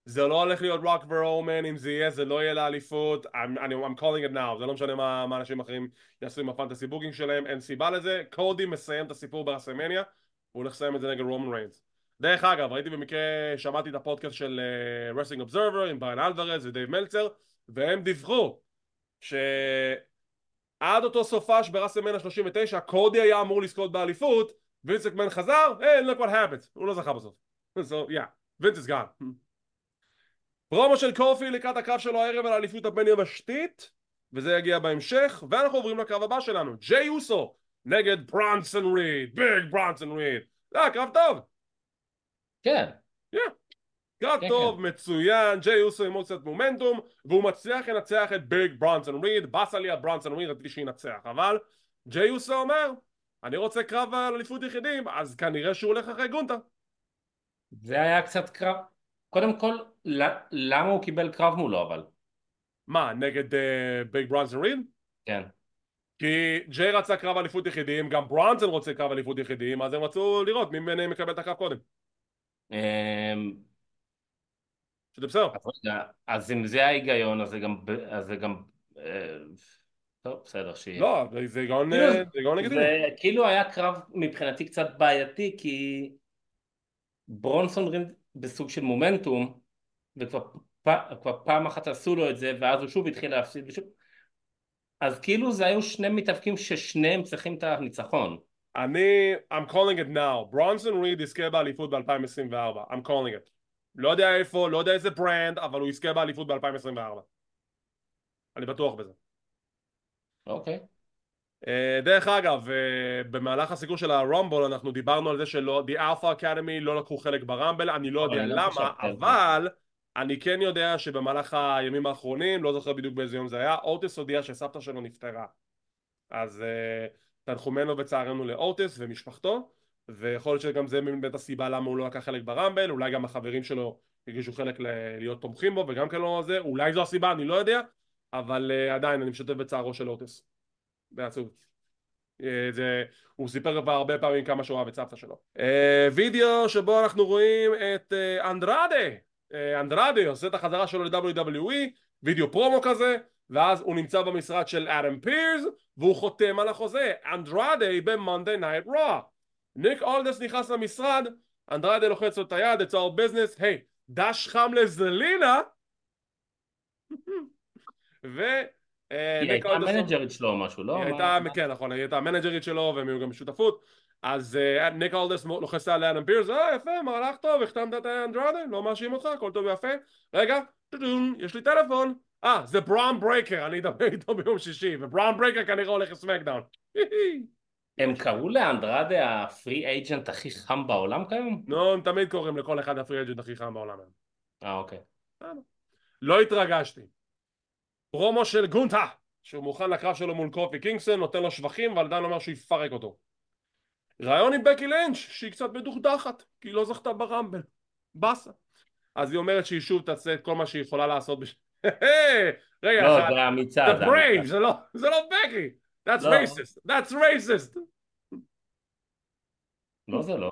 זה לא הולך להיות רוק ורומן, אם זה יהיה זה לא יהיה לאליפות, I'm, I'm calling it now, זה לא משנה מה, מה אנשים אחרים יעשו עם ה fantasy booking שלהם, אין סיבה לזה, קודי מסיים את הסיפור ברסמניה, הוא הולך לסיים את זה נגד רומן ריינס. דרך אגב, ראיתי במקרה, שמעתי את הפודקאסט של רסלינג uh, אובזרבר עם בריין אלוורז ודייב מלצר, והם דיווחו שעד אותו סופש ברסמניה 39, קודי היה אמור לזכות באליפות, וינס מקמן חזר, hey, look what happened, הוא לא זכה בסוף. so yeah, וינס is gone. פרומו של קופי לקראת הקרב שלו הערב על האליפות הבין יבשתית וזה יגיע בהמשך ואנחנו עוברים לקרב הבא שלנו ג'יי אוסו נגד ברונסון ריד ביג ברונסון ריד זה היה קרב טוב כן. קרב כן, טוב, כן. מצוין, ג'יי אוסו עם עוד קצת מומנטום והוא מצליח לנצח את ביג ברונסון ריד באסה לי על ברונסון ריד רציתי שינצח אבל ג'יי אוסו אומר אני רוצה קרב על אליפות יחידים אז כנראה שהוא הולך אחרי גונטה זה היה קצת קרב קודם כל, למה הוא קיבל קרב מולו אבל? מה, נגד ביג ברונזון ריד? כן. כי ג'יי רצה קרב אליפות יחידים, גם ברונזון רוצה קרב אליפות יחידים, אז הם רצו לראות מי מקבל את הקרב קודם. אמ, שזה בסדר. אז אם זה ההיגיון, אז זה גם... אז זה גם... אה, טוב, בסדר, שיהיה. לא, זה היגיון כאילו, נגדי. זה כאילו היה קרב מבחינתי קצת בעייתי, כי ברונסון ריד בסוג של מומנטום וכבר פעם אחת עשו לו את זה ואז הוא שוב התחיל להפסיד אז כאילו זה היו שני מתאבקים ששניהם צריכים את הניצחון אני, I'm calling it now, ברונסון ריד יזכה באליפות ב-2024, I'm calling it. לא יודע איפה, לא יודע איזה ברנד, אבל הוא יזכה באליפות ב-2024 אני בטוח בזה. אוקיי. okay. אה, דרך אגב, אה, במהלך הסיקור של הרומבול אנחנו דיברנו על זה שלא, The Alpha Academy לא לקחו חלק ברמבל, אני לא יודע לא למה, אבל אני כן יודע שבמהלך הימים האחרונים, לא זוכר בדיוק באיזה יום זה היה, אורטיס הודיע שסבתא שלו נפטרה. אז אה, תנחומינו וצערנו לאורטיס ומשפחתו, ויכול להיות שגם זה באמת הסיבה למה הוא לא לקח חלק ברמבל, אולי גם החברים שלו הגישו חלק להיות תומכים בו וגם כן לא זה, אולי זו הסיבה, אני לא יודע, אבל עדיין אני משתתף בצערו של אורטיס. זה עצוב. אה, זה, הוא סיפר כבר הרבה פעמים כמה שהוא אוהב את סבתא שלו. אה, וידאו שבו אנחנו רואים את אה, אנדרדה, אנדרדה עושה את החזרה שלו ל-WWE, וידאו פרומו כזה, ואז הוא נמצא במשרד של אדם פירס, והוא חותם על החוזה, אנדרדה ב-Monday Night Raw. ניק אולדיס נכנס למשרד, אנדרדה לוחץ לו את היד, it's all business, היי, hey, דש חם לזלינה, ו... אה, היא הייתה המנג'רית שלו או משהו, לא? היא הייתה, כן נכון, היא הייתה המנג'רית שלו והם היו גם בשותפות. אז אה, ניק אולדיס לוחץ על אדם פירס, אה יפה, מהלך טוב, החתמת את אנדרדה, לא מאשים אותך, הכל טוב ויפה. רגע, יש לי טלפון אה, זה בראון ברייקר, אני אדבר איתו ביום שישי ובראון ברייקר כנראה הולך לסמקדאון. הם קראו לאנדרדה ה free agent הכי חם בעולם כיום? נו, הם תמיד קוראים לכל אחד ה free agent הכי חם בעולם. אה, אוקיי. לא התרגשתי. פרומו של גונטר שהוא מוכן לקרב שלו מול קופי קינגסטון נותן לו שבחים אבל עדיין אומר שהוא יפרק אותו. ראיון עם בקי לינץ' שהיא קצת מדוכדכת כי היא לא זכתה ברמבל. באסה. אז היא אומרת שהיא שוב תעשה את כל מה שהיא יכולה לעשות בש... רגע לא, זה אמיצה זה brave, זה לא, זה לא בקי that's לא. racist. That's racist. לא זה לא.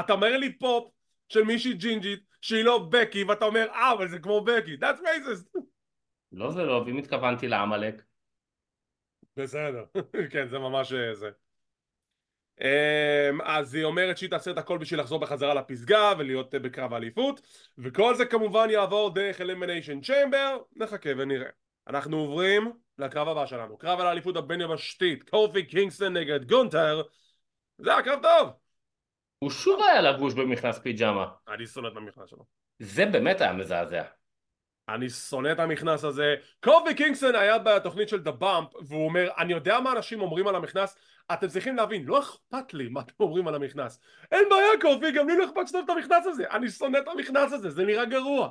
אתה אומר לי פופ של מישהי ג'ינג'ית שהיא לא בקי ואתה אומר אה אבל זה כמו בקי that's racist. לא זה לא ואם התכוונתי לעמלק בסדר. כן זה ממש אה, זה אז היא אומרת שהיא תעשה את הכל בשביל לחזור בחזרה לפסגה ולהיות אה, בקרב האליפות וכל זה כמובן יעבור דרך אלימיניישן צ'יימבר נחכה ונראה אנחנו עוברים לקרב הבא שלנו קרב על האליפות הבין יבשתית קופי קינגסטון נגד גונטר זה היה קרב טוב הוא שוב היה לבוש במכנס פיג'מה. אני שונא את המכנס שלו. זה באמת היה מזעזע. אני שונא את המכנס הזה. קופי קינגסטון היה בתוכנית של דה באמפ והוא אומר אני יודע מה אנשים אומרים על המכנס אתם צריכים להבין לא אכפת לי מה אתם אומרים על המכנס. אין בעיה קופי גם לי לא אכפת שאתה את המכנס הזה. אני שונא את המכנס הזה זה נראה גרוע.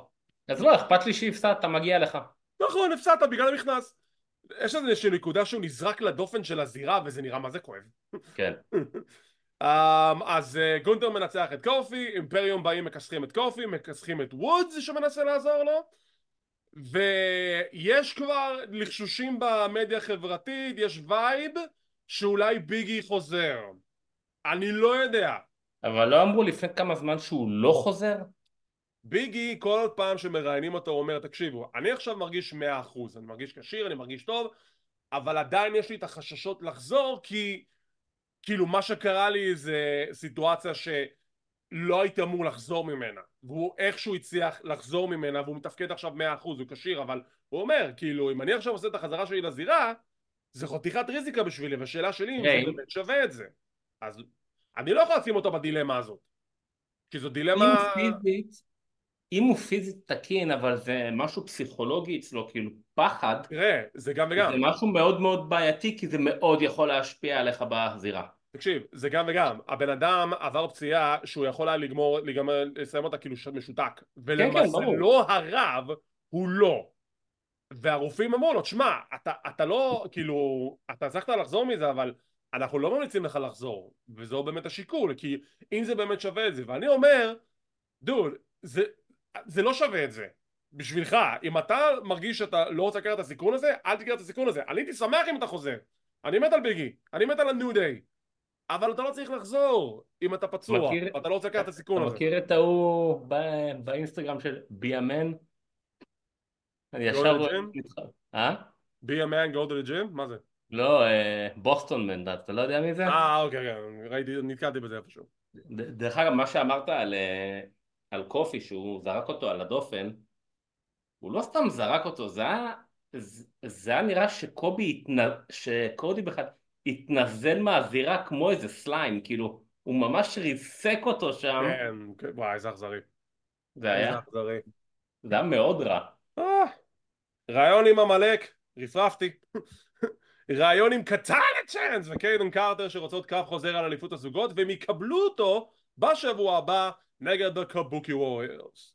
אז לא אכפת לי שהפסדת מגיע לך. נכון הפסדת בגלל המכנס. יש איזושהי נקודה שהוא נזרק לדופן של הזירה וזה נראה מה זה כואב. כן. Um, אז uh, גונטר מנצח את קופי, אימפריום באים מכסחים את קופי, מכסחים את וודס שמנסה לעזור לו. ויש כבר לחשושים במדיה החברתית, יש וייב שאולי ביגי חוזר אני לא יודע אבל לא אמרו לפני כמה זמן שהוא לא חוזר? ביגי כל פעם שמראיינים אותו הוא אומר תקשיבו אני עכשיו מרגיש מאה אחוז אני מרגיש כשיר אני מרגיש טוב אבל עדיין יש לי את החששות לחזור כי כאילו מה שקרה לי זה סיטואציה שלא הייתי אמור לחזור ממנה והוא איכשהו הצליח לחזור ממנה והוא מתפקד עכשיו מאה אחוז הוא כשיר אבל הוא אומר כאילו אם אני עכשיו עושה את החזרה שלי לזירה זה חתיכת ריזיקה בשבילי והשאלה שלי אם זה באמת שווה את זה. אז אני לא יכול לשים אותו בדילמה הזאת כי זו דילמה... אם פיזית, אם הוא פיזית תקין אבל זה משהו פסיכולוגי אצלו כאילו פחד תראה זה גם וגם. זה משהו מאוד מאוד בעייתי כי זה מאוד יכול להשפיע עליך בזירה. תקשיב זה גם וגם. הבן אדם עבר פציעה שהוא יכול היה לגמור לגמר לסיים אותה כאילו משותק. ולמעשה כן, לא הרב הוא לא והרופאים אמרו לו תשמע אתה, אתה לא כאילו אתה הצלחת לחזור מזה אבל אנחנו לא ממליצים לך לחזור וזו באמת השיקול כי אם זה באמת שווה את זה. ואני אומר דוד זה, זה לא שווה את זה. בשבילך אם אתה מרגיש שאתה לא רוצה לקחת את הסיכון הזה אל תקרא את הסיכון הזה. אני הייתי שמח אם אתה חוזר. אני מת על ביגי אני מת על הניו דיי אבל אתה לא צריך לחזור אם אתה פצוע מכיר, אתה לא רוצה לקחת את הסיכון הזה. אתה מכיר את ההוא באינסטגרם של בי אמן? אני ישר רואה אותך אה? בי אמן go to the gym? מה זה? לא, בוסטון מן, אתה לא יודע מי זה? אה אוקיי, אוקיי, ראיתי, נתקעתי בזה איפשהו. דרך אגב, מה שאמרת על, על קופי, שהוא זרק אותו על הדופן, הוא לא סתם זרק אותו, זה היה, זה היה נראה שקובי, התנ... שקודי בכלל התנזל מהזירה כמו איזה סליים, כאילו, הוא ממש ריסק אותו שם. כן, כן וואי, איזה אכזרי. זה היה? איזה אכזרי. זה היה מאוד רע. אה, ראיון עם עמלק, רפרפתי. ראיון עם קטנה צ'אנס וקיידן קארטר שרוצות קרב חוזר על אליפות הזוגות והם יקבלו אותו בשבוע הבא נגד הקבוקי ווריירס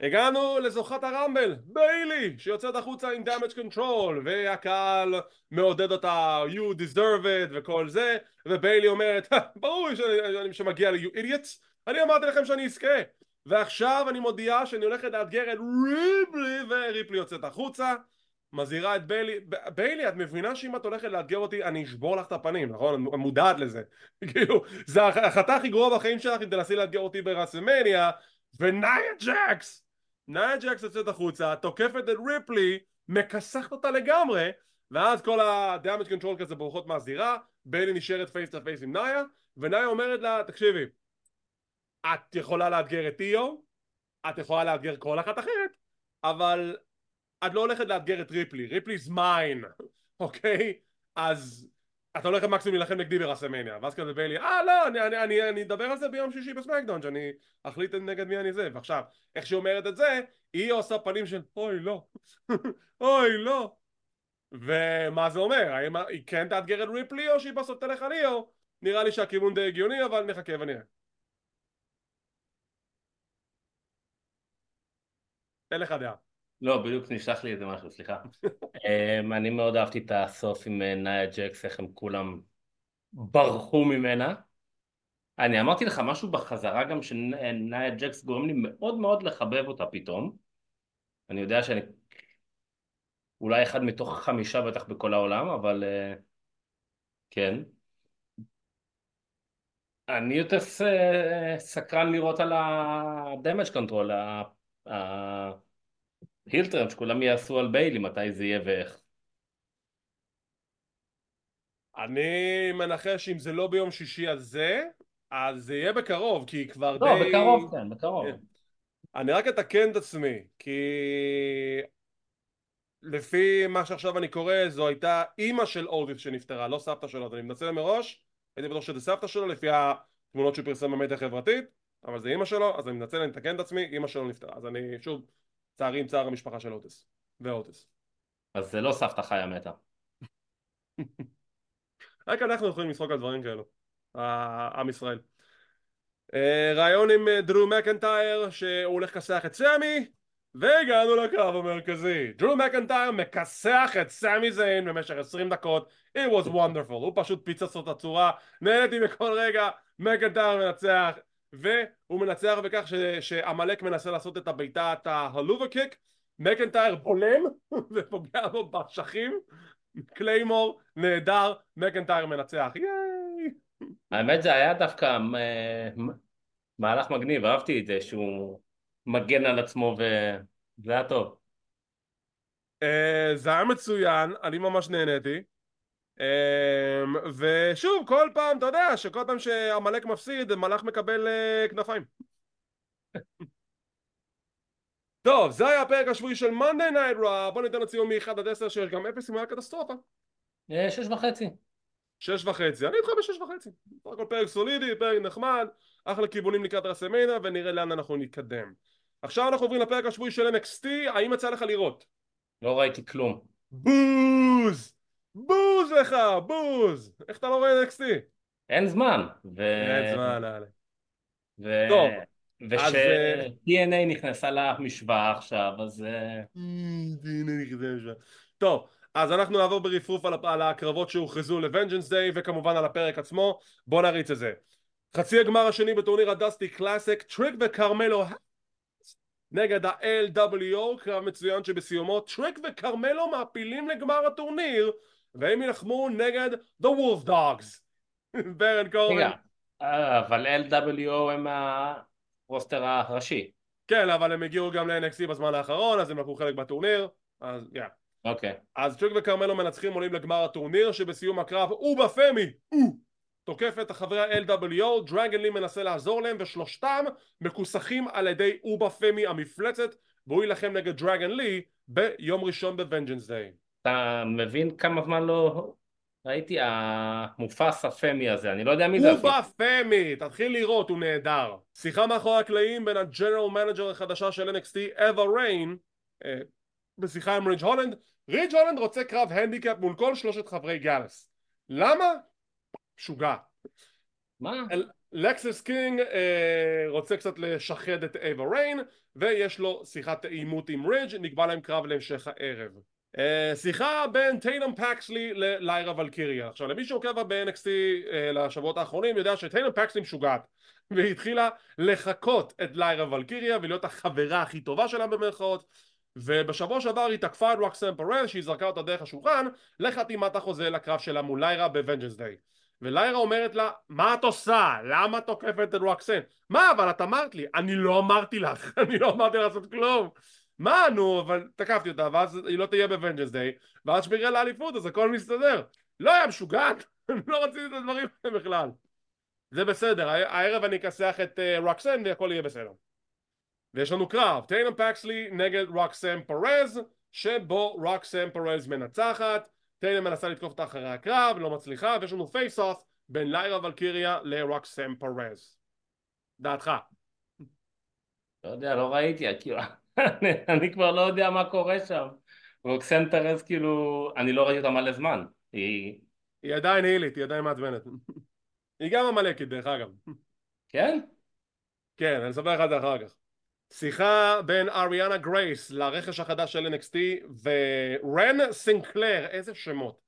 הגענו לזוכת הרמבל, ביילי, שיוצאת החוצה עם דאמג' קונטרול והקהל מעודד אותה you deserve it וכל זה וביילי אומרת ברור שאני, שמגיע לי you idiots. אני אמרתי לכם שאני אזכה ועכשיו אני מודיעה שאני הולכת לאתגר את ריפלי וריפלי יוצאת החוצה. מזהירה את ביילי, ביילי את מבינה שאם את הולכת לאתגר אותי אני אשבור לך את הפנים נכון? את מודעת לזה. כאילו זה ההחלטה הכי גרועה בחיים שלך אם תנסי לאתגר אותי ברסמניה ונאיה ג'קס! נאיה ג'קס יוצאת החוצה תוקפת את ריפלי מכסחת אותה לגמרי ואז כל הדאמג' קונטרול כזה בורחות מהזירה ביילי נשארת face to face עם נאיה ונאיה אומרת לה תקשיבי את יכולה לאתגר את איו את יכולה לאתגר כל אחת אחרת אבל את לא הולכת לאתגר את ריפלי, ריפלי is mine, אוקיי? אז אתה הולך מקסימום להילחם נגדי ברסמניה ואז כזה ביילי אה לא אני, אני, אני, אני אדבר על זה ביום שישי בסמקדאון שאני אחליט נגד מי אני זה. ועכשיו איך שהיא אומרת את זה היא עושה פנים של אוי לא. אוי לא. ומה זה אומר? האם היא כן תאתגר את ריפלי או שהיא בסוף תלך על איו? נראה לי שהכיוון די הגיוני אבל נחכה ונראה אין לך דעה לא, בדיוק נשלח לי איזה משהו, סליחה. um, אני מאוד אהבתי את הסוף עם אה, נאיה ג'קס, איך הם כולם ברחו ממנה. אני אמרתי לך משהו בחזרה גם שנאיה ג'קס גורם לי מאוד מאוד לחבב אותה פתאום. אני יודע שאני אולי אחד מתוך חמישה בטח בכל העולם, אבל uh, כן. אני יותר סקרן לראות על ה-damage control, הילטרן שכולם יעשו על ביילי מתי זה יהיה ואיך. אני מנחש שאם זה לא ביום שישי הזה אז זה יהיה בקרוב כי כבר לא, די... לא בקרוב כן בקרוב. כן. אני רק אתקן את עצמי כי לפי מה שעכשיו אני קורא זו הייתה אימא של אורדיס שנפטרה לא סבתא שלו. אז אני מנסה מראש הייתי בטוח שזה סבתא שלו לפי התמונות שהוא פרסם במדיה החברתית אבל זה אימא שלו אז אני מנסה אני אתקן את עצמי אימא שלו נפטרה. אז אני שוב צערי עם צער המשפחה של אוטס ואוטס. אז זה לא סבתא חיה מתה. רק אנחנו יכולים לצחוק על דברים כאלו, עם ישראל. אה, ראיון עם אה, דרו מקנטייר שהוא הולך לכסח את סמי והגענו לקרב המרכזי. דרו מקנטייר מכסח את סמי זיין במשך 20 דקות. It was wonderful. הוא פשוט פיצץ לו את הצורה. נהניתי בכל רגע. מקנטייר מנצח והוא מנצח בכך שעמלק מנסה לעשות את הבעיטת ההלובה קיק. מקנטייר בולם ופוגע בו באשכים קליימור נהדר מקנטייר מנצח. ייי! האמת זה היה דווקא מ- מהלך מגניב, אהבתי את זה שהוא מגן על עצמו וזה היה טוב. אה, זה היה מצוין, אני ממש נהניתי. אה, ושוב, כל פעם, אתה יודע, שכל פעם שעמלק מפסיד, מלאך מקבל אה, כנפיים. טוב, זה היה הפרק השבועי של Monday Night Raw, בוא ניתן לו ציון מ-1 עד 10 שיש גם 0 אם היה קטסטרופה. אה, שש וחצי. שש וחצי, אני איתך בשש וחצי. בסך הכל פרק סולידי, פרק נחמד, אחלה כיוונים לקראת רסמניה ונראה לאן אנחנו נתקדם. עכשיו אנחנו עוברים לפרק השבועי של NXT, האם יצא לך לראות? לא ראיתי כלום. בוז! בוז לך! בוז! איך אתה לא רואה NXT? אין זמן. ו... אין זמן, הלאה. ו... טוב, וש... אז, אה, TNA נכנסה למשוואה עכשיו, אז... אה, טוב, אז אנחנו נעבור ברפרוף על, על הקרבות שהוכרזו ל Vengeance Day וכמובן על הפרק עצמו, בוא נריץ את זה. חצי הגמר השני בטורניר ה Dusty Classic, טריק וכרמלו נגד ה-LWO, קרב מצוין שבסיומו טריק וכרמלו מעפילים לגמר הטורניר והם יילחמו נגד The Wolf Dogs ברן קורן אה, אבל LWO הם הרוסטר הראשי. כן אבל הם הגיעו גם ל-NXT בזמן האחרון אז הם לקחו חלק בטורניר אז יא yeah. אוקיי. אז צ'וק וכרמלו מנצחים עולים לגמר הטורניר שבסיום הקרב אובה פמי תוקף את חברי ה-LWO, דרגן לי מנסה לעזור להם ושלושתם מכוסחים על ידי אובה פמי המפלצת והוא יילחם נגד דרגן לי ביום ראשון ב Vengeance Day. אתה מבין כמה זמן לא ראיתי האובה פמי הזה, אני לא יודע מי זה. אובה פמי, תתחיל לראות, הוא נהדר. שיחה מאחורי הקלעים בין ה general manager החדשה של NXT, אבה ריין, בשיחה עם ריג' הולנד, ריג' הולנד רוצה קרב הנדיקאפ מול כל שלושת חברי Gallus. למה? משוגע. מה? לקסס קינג אה, רוצה קצת לשחד את אבה ריין ויש לו שיחת עימות עם ריג' נקבע להם קרב להמשך הערב שיחה בין טיינם פקסלי לליירה ולקיריה עכשיו למי שעוקב ב-NXT אה, לשבועות האחרונים יודע שטיינם פקסלי משוגעת והיא התחילה לחקות את ליירה ולקיריה ולהיות החברה הכי טובה שלה במרכאות ובשבוע שעבר היא תקפה את רוקסן פרל שהיא זרקה אותה דרך השולחן לחתימת החוזה לקרב שלה מול ליירה בוונג'נס דיי וליירה אומרת לה מה את עושה? למה תוקפת את רוקסן? מה אבל את אמרת לי? אני לא אמרתי לך אני לא אמרתי לעשות כלום מה נו אבל תקפתי אותה ואז היא לא תהיה ב Vengeance Day ואז שמירה לאליפות אז הכל מסתדר. לא היה משוגעת לא רציתי את הדברים האלה בכלל. זה בסדר הערב אני אכסח את רוקסן והכל יהיה בסדר. ויש לנו קרב טייטום פקסלי נגד רוקסן פרז שבו רוקסן פרז מנצחת טייטום מנסה לתקוף אותה אחרי הקרב לא מצליחה ויש לנו face off בין ליירה ולקיריה לרוקסן פרז. דעתך? לא יודע, לא ראיתי, כאילו, אני, כבר לא יודע מה קורה שם. רוקסן פרז כאילו, אני לא ראיתי אותה מלא זמן. היא... היא עדיין הילית, היא עדיין מעצבנת היא גם עמלקית דרך אגב כן? כן, אני אספר לך את זה אחר כך שיחה בין אריאנה גרייס לרכש החדש של NXT ורן סינקלר, איזה שמות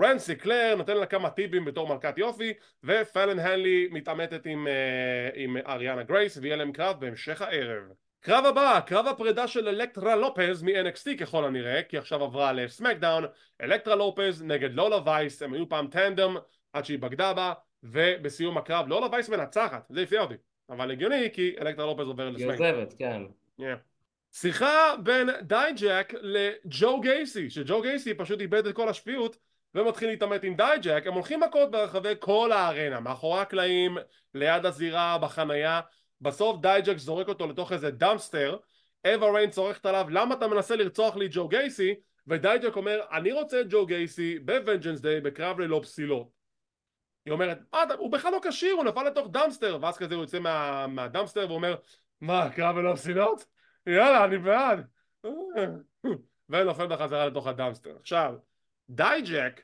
רן סינקלר נותן לה כמה טיפים בתור מלכת יופי ופאלון הנלי מתעמתת עם, uh, עם אריאנה גרייס ויהיה להם קרב בהמשך הערב קרב הבא, קרב הפרידה של אלקטרה לופז מ-NXT ככל הנראה כי עכשיו עברה ל SmackDown אלקטרה לופז נגד לולה וייס הם היו פעם טנדם עד שהיא בגדה בה ובסיום הקרב לולה וייס מנצחת. זה הפתיע אותי אבל הגיוני כי אלקטרה לופז עובר היא ל SmackDown עוזבת, כן. Yeah. שיחה בין דייג'ק לג'ו גייסי שג'ו גייסי פשוט איבד את כל השפיות ומתחיל להתעמת עם דייג'ק הם הולכים מכות ברחבי כל הארנה מאחורי הקלעים ליד הזירה בחנייה בסוף דייג'ק זורק אותו לתוך איזה dumpster אבה ריין צורחת עליו למה אתה מנסה לרצוח לי ג'ו גייסי? ודייג'ק אומר אני רוצה את ג'ו גייסי ב Vengeance Day בקרב ללא פסילות. היא אומרת מה הוא בכלל לא כשיר הוא נפל לתוך dumpster ואז כזה הוא יוצא מה, מה dumpster ואומר מה קרב ללא פסילות? יאללה אני בעד. ונופל בחזרה לתוך ה dumpster עכשיו דייג'ק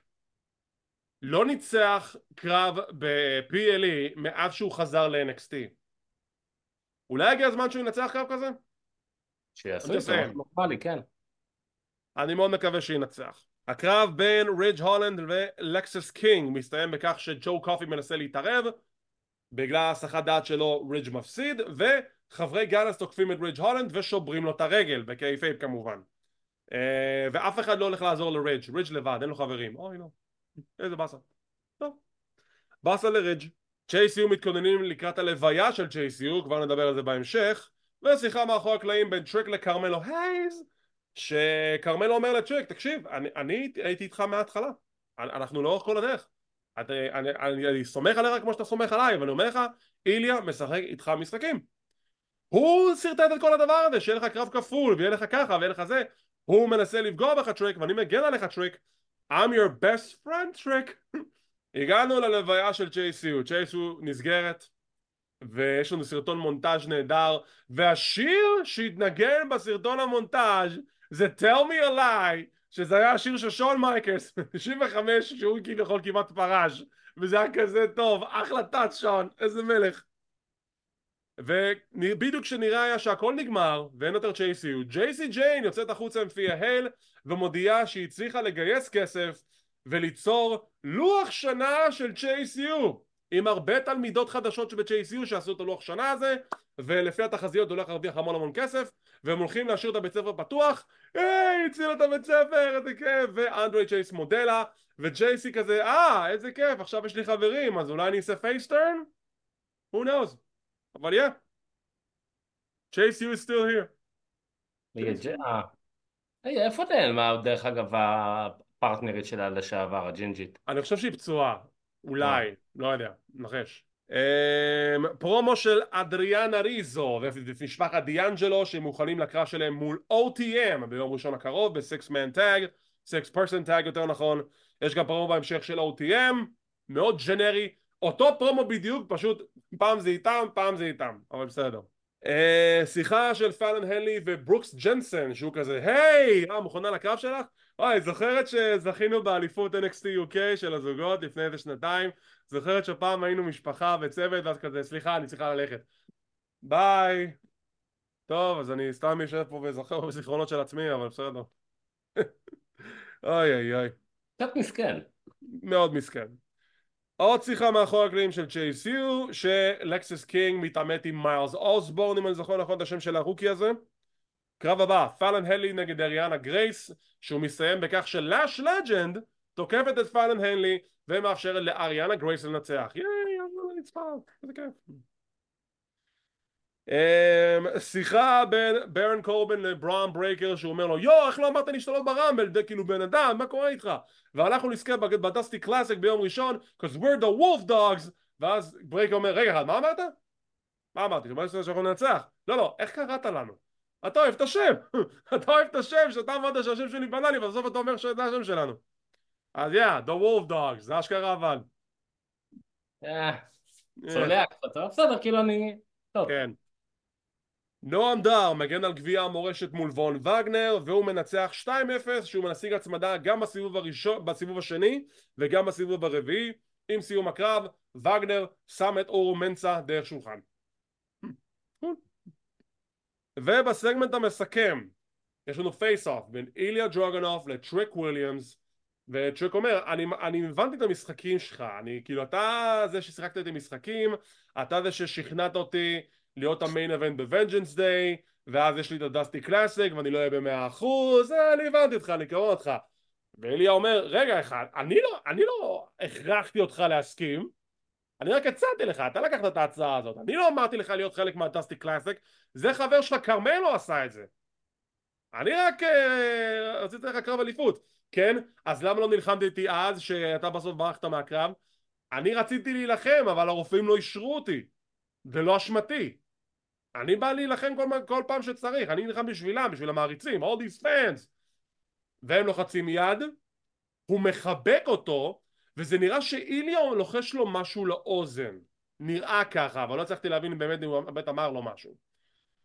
לא ניצח קרב ב-PLE מאז שהוא חזר ל-NXT אולי הגיע הזמן שהוא ינצח קרב כזה? שיעשו את זה, מסיים. נורמלי, כן. אני מאוד מקווה שינצח. הקרב בין רידג' הולנד ולקסס קינג מסתיים בכך שג'ו קופי מנסה להתערב בגלל הסחת דעת שלו רידג' מפסיד וחברי Gallus תוקפים את רידג' הולנד ושוברים לו את הרגל ב kayfabe כמובן. אה, ואף אחד לא הולך לעזור לרידג' רידג' לבד אין לו חברים. אוי לא. איזה באסה. טוב. באסה לרידג' Chase U מתכוננים לקראת הלוויה של JCU, כבר נדבר על זה בהמשך, ושיחה מאחורי הקלעים בין טריק לקרמלו הייז, שכרמלו אומר לטריק, תקשיב, אני, אני הייתי איתך מההתחלה, אנחנו לאורך כל הדרך, את, אני, אני, אני סומך עליך כמו שאתה סומך עליי, ואני אומר לך, איליה משחק איתך משחקים. הוא שרטט את כל הדבר הזה, שיהיה לך קרב כפול, ויהיה לך ככה, ויהיה לך זה, הוא מנסה לפגוע בך טריק, ואני מגן עליך טריק, I'm your best friend טריק. הגענו ללוויה של JCU, JCU נסגרת ויש לנו סרטון מונטאז' נהדר והשיר שהתנגן בסרטון המונטאז' זה Tell me a lie שזה היה השיר של שון מייקלס 95 שהוא כביכול כמעט פרש וזה היה כזה טוב אחלה טאט שון איזה מלך. ובדיוק כשנראה היה שהכל נגמר ואין יותר Chase U ג'ייסי ג'יין יוצאת החוצה עם פיה הל ומודיעה שהיא הצליחה לגייס כסף וליצור לוח שנה של Chase U עם הרבה תלמידות חדשות שב-JCU שעשו את הלוח שנה הזה ולפי התחזיות הולך להרוויח המון המון כסף והם הולכים להשאיר את הבית ספר פתוח. היי הציל את הבית ספר איזה כיף! ואנדרי צ'ייס מודה לה וג'ייסי כזה אה איזה כיף עכשיו יש לי חברים אז אולי אני אעשה face turn? who knows? אבל yeah JCU is still here. אה, איפה נעלמה דרך אגב הפרטנרית שלה לשעבר, הג'ינג'ית. אני חושב שהיא פצועה, אולי, אה. לא יודע, נחש. אמ, פרומו של אדריאנה ריזו ומשפחת דיאנג'לו שמוכנים לקרב שלהם מול OTM ביום ראשון הקרוב ב six man tag, six person tag יותר נכון, יש גם פרומו בהמשך של OTM, מאוד ג'נרי, אותו פרומו בדיוק, פשוט פעם זה איתם, פעם זה איתם, אבל בסדר. Uh, שיחה של פאלון הנלי וברוקס ג'נסן שהוא כזה היי, אה מוכנה לקרב שלך? וואי, זוכרת שזכינו באליפות NXT UK של הזוגות לפני איזה שנתיים? זוכרת שפעם היינו משפחה וצוות ואז כזה, סליחה, אני צריכה ללכת. ביי. טוב, אז אני סתם יושב פה וזוכר בזיכרונות של עצמי, אבל בסדר. אוי אוי אוי. קצת מסכן. מאוד מסכן. עוד שיחה מאחורי הקלעים של Chase U שלקסיס קינג מתעמת עם ריילי אוסבורן אם אני זוכר נכון את השם של ה rookie הזה קרב הבא, פאלון הנלי נגד אריאנה גרייס שהוא מסתיים בכך שלאש לג'נד תוקפת את פאלון הנלי ומאפשרת לאריאנה גרייס לנצח ייי, אריאנה ניצחה, איזה כיף Um, שיחה בין ברון קורבין לברון ברייקר שהוא אומר לו יואו איך לא אמרת לי שתהיה ב Rumble זה כאילו בן אדם מה קורה איתך ואנחנו נזכה ב Dusty Classic ביום ראשון because we're the wolf dogs ואז ברייקר אומר רגע מה אמרת? מה אמרתי? מה שאנחנו ננצח? לא לא איך קראת לנו? אתה אוהב את השם, אתה אוהב את השם שאתה אמרת שהשם שלי בנה לי ובסוף אתה אומר שזה השם שלנו. אז יא, yeah, the wolf dogs, זה אשכרה אבל. אה, צולע קצת, בסדר, כאילו אני... טוב. כן. נועם דר מגן על גביע המורשת מול וון וגנר והוא מנצח 2-0 שהוא משיג הצמדה גם בסיבוב, הראשון, בסיבוב השני וגם בסיבוב הרביעי. עם סיום הקרב וגנר שם את אורו מנסה דרך שולחן ובסגמנט המסכם יש לנו face off בין איליה דרוגנוף לטריק וויליאמס וטריק אומר אני, אני הבנתי את המשחקים שלך אני כאילו אתה זה ששיחקת איתי משחקים אתה זה ששכנעת אותי להיות ה main event ב Vengeance Day ואז יש לי את הדסטי קלאסיק ואני לא אהיה במאה אחוז אני הבנתי אותך אני קרוא אותך. ואיליה אומר רגע אחד אני לא, אני לא הכרחתי אותך להסכים אני רק הצעתי לך, אתה לקחת את ההצעה הזאת, אני לא אמרתי לך להיות חלק מהדסטי קלאסיק, זה חבר שלך כרמלו עשה את זה. אני רק uh, רציתי לך קרב אליפות, כן? אז למה לא נלחמת איתי אז שאתה בסוף ברחת מהקרב? אני רציתי להילחם אבל הרופאים לא אישרו אותי, ולא אשמתי. אני בא להילחם כל, כל פעם שצריך, אני נלחם בשבילם, בשביל המעריצים, all these fans. והם לוחצים יד, הוא מחבק אותו וזה נראה שאיליה לוחש לו משהו לאוזן. נראה ככה אבל לא הצלחתי להבין אם באמת הוא באמת אמר לו משהו.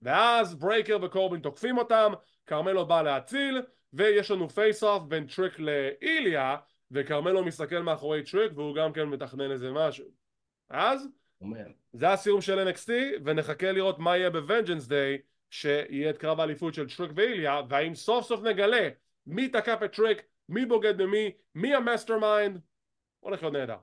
ואז ברייקר וקורבין תוקפים אותם כרמלו בא להציל ויש לנו face off בין טריק לאיליה וכרמלו מסתכל מאחורי טריק והוא גם כן מתכנן איזה משהו. אז זה הסיום של NXT ונחכה לראות מה יהיה ב Vengeance Day שיהיה את קרב האליפות של טריק ואיליה והאם סוף סוף נגלה מי תקף את טריק מי בוגד במי מי ה mastermind הולך להיות נהדר.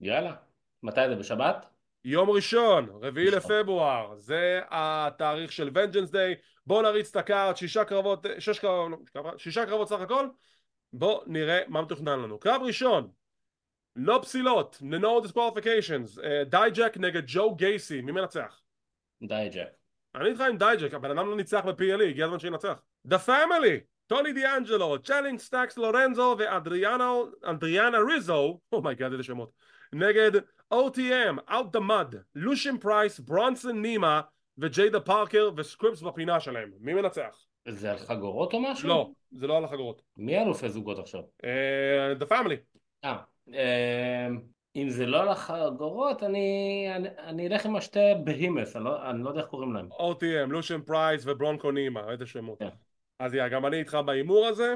יאללה. מתי זה? בשבת? יום ראשון, רביעי לפברואר, זה התאריך של Vengeance Day, בואו נריץ את ה card, שישה קרבות, שש קרבות, שישה קרבות סך הכל, בואו נראה מה מתוכנן לנו. קרב ראשון, לא פסילות, no disqualifications, אה, דייג'ק נגד ג'ו גייסי, מי מנצח? דייג'ק. אני איתך עם דייג'ק, הבן אדם לא ניצח ב-PLE, הגיע הזמן שינצח. The Family, טוני דיאנג'לו, צ'אנינג סטאקס לורנזו ואדריאנה ריזו, oh my god איזה שמות, נגד OTM, Out the Mud, לושן פרייס, ברונקו נימה וג'יידה פארקר וסקריפס בפינה שלהם. מי מנצח? זה על חגורות או משהו? לא, זה לא על החגורות. מי אלופי זוגות עכשיו? אה, The Family. אה, אה, אם זה לא על החגורות, אני, אני, אני אלך עם השתי בהימס, אני לא, אני לא יודע איך קוראים להם. OTM, לושן פרייס וברונקו נימה, איזה שמות. כן. אז יא, גם אני איתך בהימור הזה.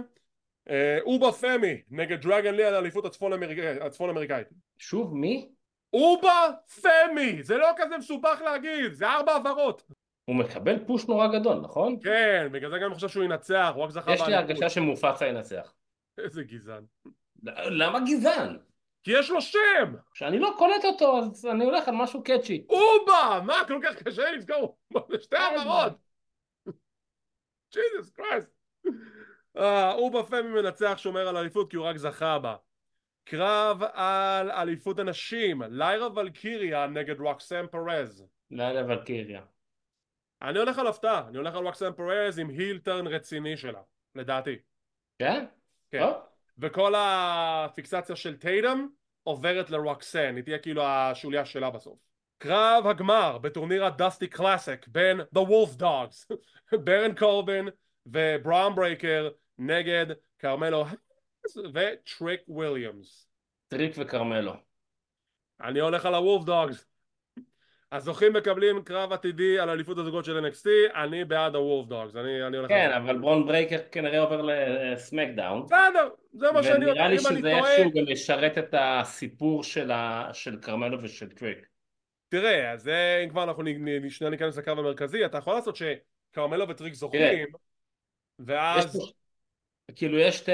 אה, אובה פמי נגד דרגן לי על האליפות הצפון אמריק- הצפון אמריקאית. שוב, מי? אובה פמי! זה לא כזה מסובך להגיד, זה ארבע הברות. הוא מקבל push נורא גדול, נכון? כן, בגלל זה גם אני חושב שהוא ינצח, הוא רק זכה יש לי הרגשה שמופצה ינצח. איזה גזען. למה גזען? כי יש לו שם! כשאני לא קולט אותו, אז אני הולך על משהו קאצ'י. אובה! מה, כל כך קשה לזכור? זה שתי העברות! ג'יזוס קרייסט. אה, אובה פמי מנצח שומר על אליפות כי הוא רק זכה בה. קרב על אליפות הנשים, ליירה ולקיריה נגד רוקסם פרז. לילה ולקיריה. אני הולך על הפתעה, אני הולך על רוקסם פרז עם הילטרן רציני שלה, לדעתי. כן? כן. וכל הפיקסציה של טיידם עוברת לרוקסן, היא תהיה כאילו השוליה שלה בסוף. קרב הגמר בטורניר ה Dusty Classic בין The Wolf Dogs, ברון קורבין וברון ברייקר נגד כרמלו הייז וטריק וויליאמס. טריק וכרמלו. אני הולך על ה Wolf Dogs. הזוכים מקבלים קרב עתידי על אליפות הזוגות של NXT, אני בעד ה Wolf Dogs, אני, אני הולך כן, על. אבל ברון ברייקר כנראה עובר ל SmackDown. בסדר, זה מה שאני ונראה לי אם אני שזה טועה, איכשהו גם ישרת את הסיפור של ה- של כרמלו ושל טריק. תראה, אז אם כבר אנחנו שנייה ניכנס לקו המרכזי, אתה יכול לעשות שכרמלו וטריק יש ואז... כאילו יש, שתי-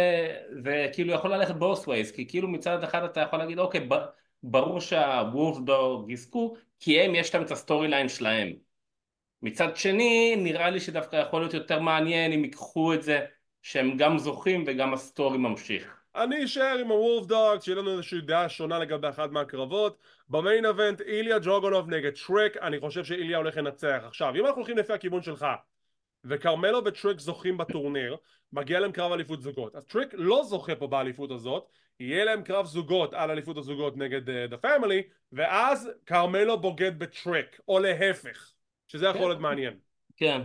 זה כאילו יכול ללכת both ways, כי כאילו מצד אחד אתה יכול להגיד אוקיי, ברור שה Wolf Dog יזכו, כי הם יש להם את ה storyline שלהם. מצד שני, נראה לי שדווקא יכול להיות יותר מעניין אם ייקחו את זה שהם גם זוכים וגם ה story ממשיך. אני אשאר עם ה Wolf Dog, שיהיה לנו איזושהי דעה שונה לגבי אחד מהקרבות. ב main event, איליה דרוגנוף נגד טריק, אני חושב שאיליה הולך לנצח. עכשיו, אם אנחנו הולכים לפי הכיוון שלך, וכרמלו וטריק זוכים בטורניר, מגיע להם קרב אליפות זוגות. אז טריק לא זוכה פה באליפות הזאת, יהיה להם קרב זוגות על אליפות הזוגות נגד uh, The Family, ואז כרמלו בוגד בטריק, או להפך, שזה יכול להיות מעניין. כן.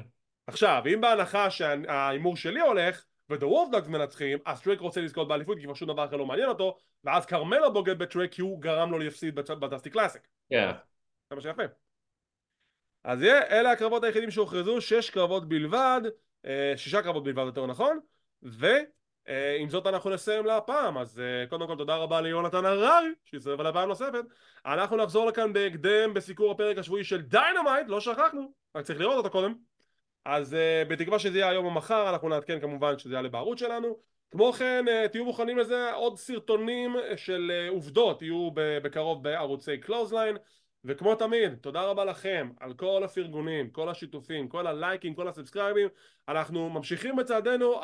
עכשיו, אם בהנחה שההימור שלי הולך, Wolf Dogs מנצחים, אז טריק רוצה לזכות באליפות כי כבר שום דבר אחר לא מעניין אותו, ואז כרמלו בוגד בטריק כי הוא גרם לו להפסיד ב Dusty Classic. כן. זה מה שיפה. אז יהיה, אלה הקרבות היחידים שהוכרזו, שש קרבות בלבד, אה, שישה קרבות בלבד יותר נכון, ועם זאת אנחנו נסיים להפעם, אז אה, קודם כל תודה רבה ליונתן הררי, שהצטרף עליי פעם נוספת, אנחנו נחזור לכאן בהקדם בסיקור הפרק השבועי של Dynamite, לא שכחנו, רק צריך לראות אותו קודם, אז uh, בתקווה שזה יהיה היום או מחר, אנחנו נעדכן כמובן שזה יעלה בערוץ שלנו. כמו כן, uh, תהיו מוכנים לזה, עוד סרטונים של uh, עובדות יהיו בקרוב בערוצי קלוזליין. וכמו תמיד, תודה רבה לכם על כל הפרגונים, כל השיתופים, כל הלייקים, כל ה subscribe ים. אנחנו ממשיכים בצעדינו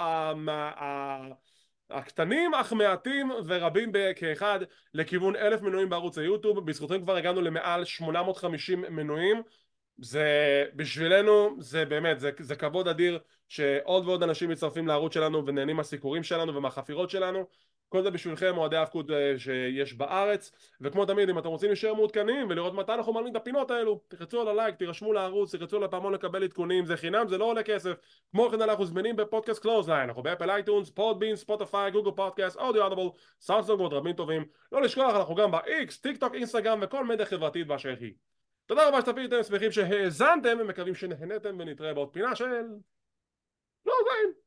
הקטנים אך מעטים ורבים כאחד לכיוון אלף מנויים בערוץ היוטיוב. בזכותכם כבר הגענו למעל 850 מנויים. זה בשבילנו זה באמת זה, זה כבוד אדיר שעוד ועוד אנשים מצטרפים לערוץ שלנו ונהנים מהסיקורים שלנו ומהחפירות שלנו. כל זה בשבילכם אוהדי האבקות אה, שיש בארץ. וכמו תמיד אם אתם רוצים להישאר מעודכנים ולראות מתי אנחנו מעלים את הפינות האלו תחצו על הלייק תירשמו לערוץ תחצו על הפעמון לקבל עדכונים זה חינם זה לא עולה כסף. כמו כן אנחנו זמינים בפודקאסט Clothesline אנחנו באפל iTunes Podbean ספוטיפיי גוגל פודקאסט Audible סאונדסטוק ועוד רבים טובים. לא לשכוח אנחנו גם ב-X טיק טוק אינסטגרם וכל מדיה חברתית באשר היא תודה רבה שצפיתם, שמחים שהאזנתם ומקווים שנהנתם ונתראה בעוד פינה של... לא זין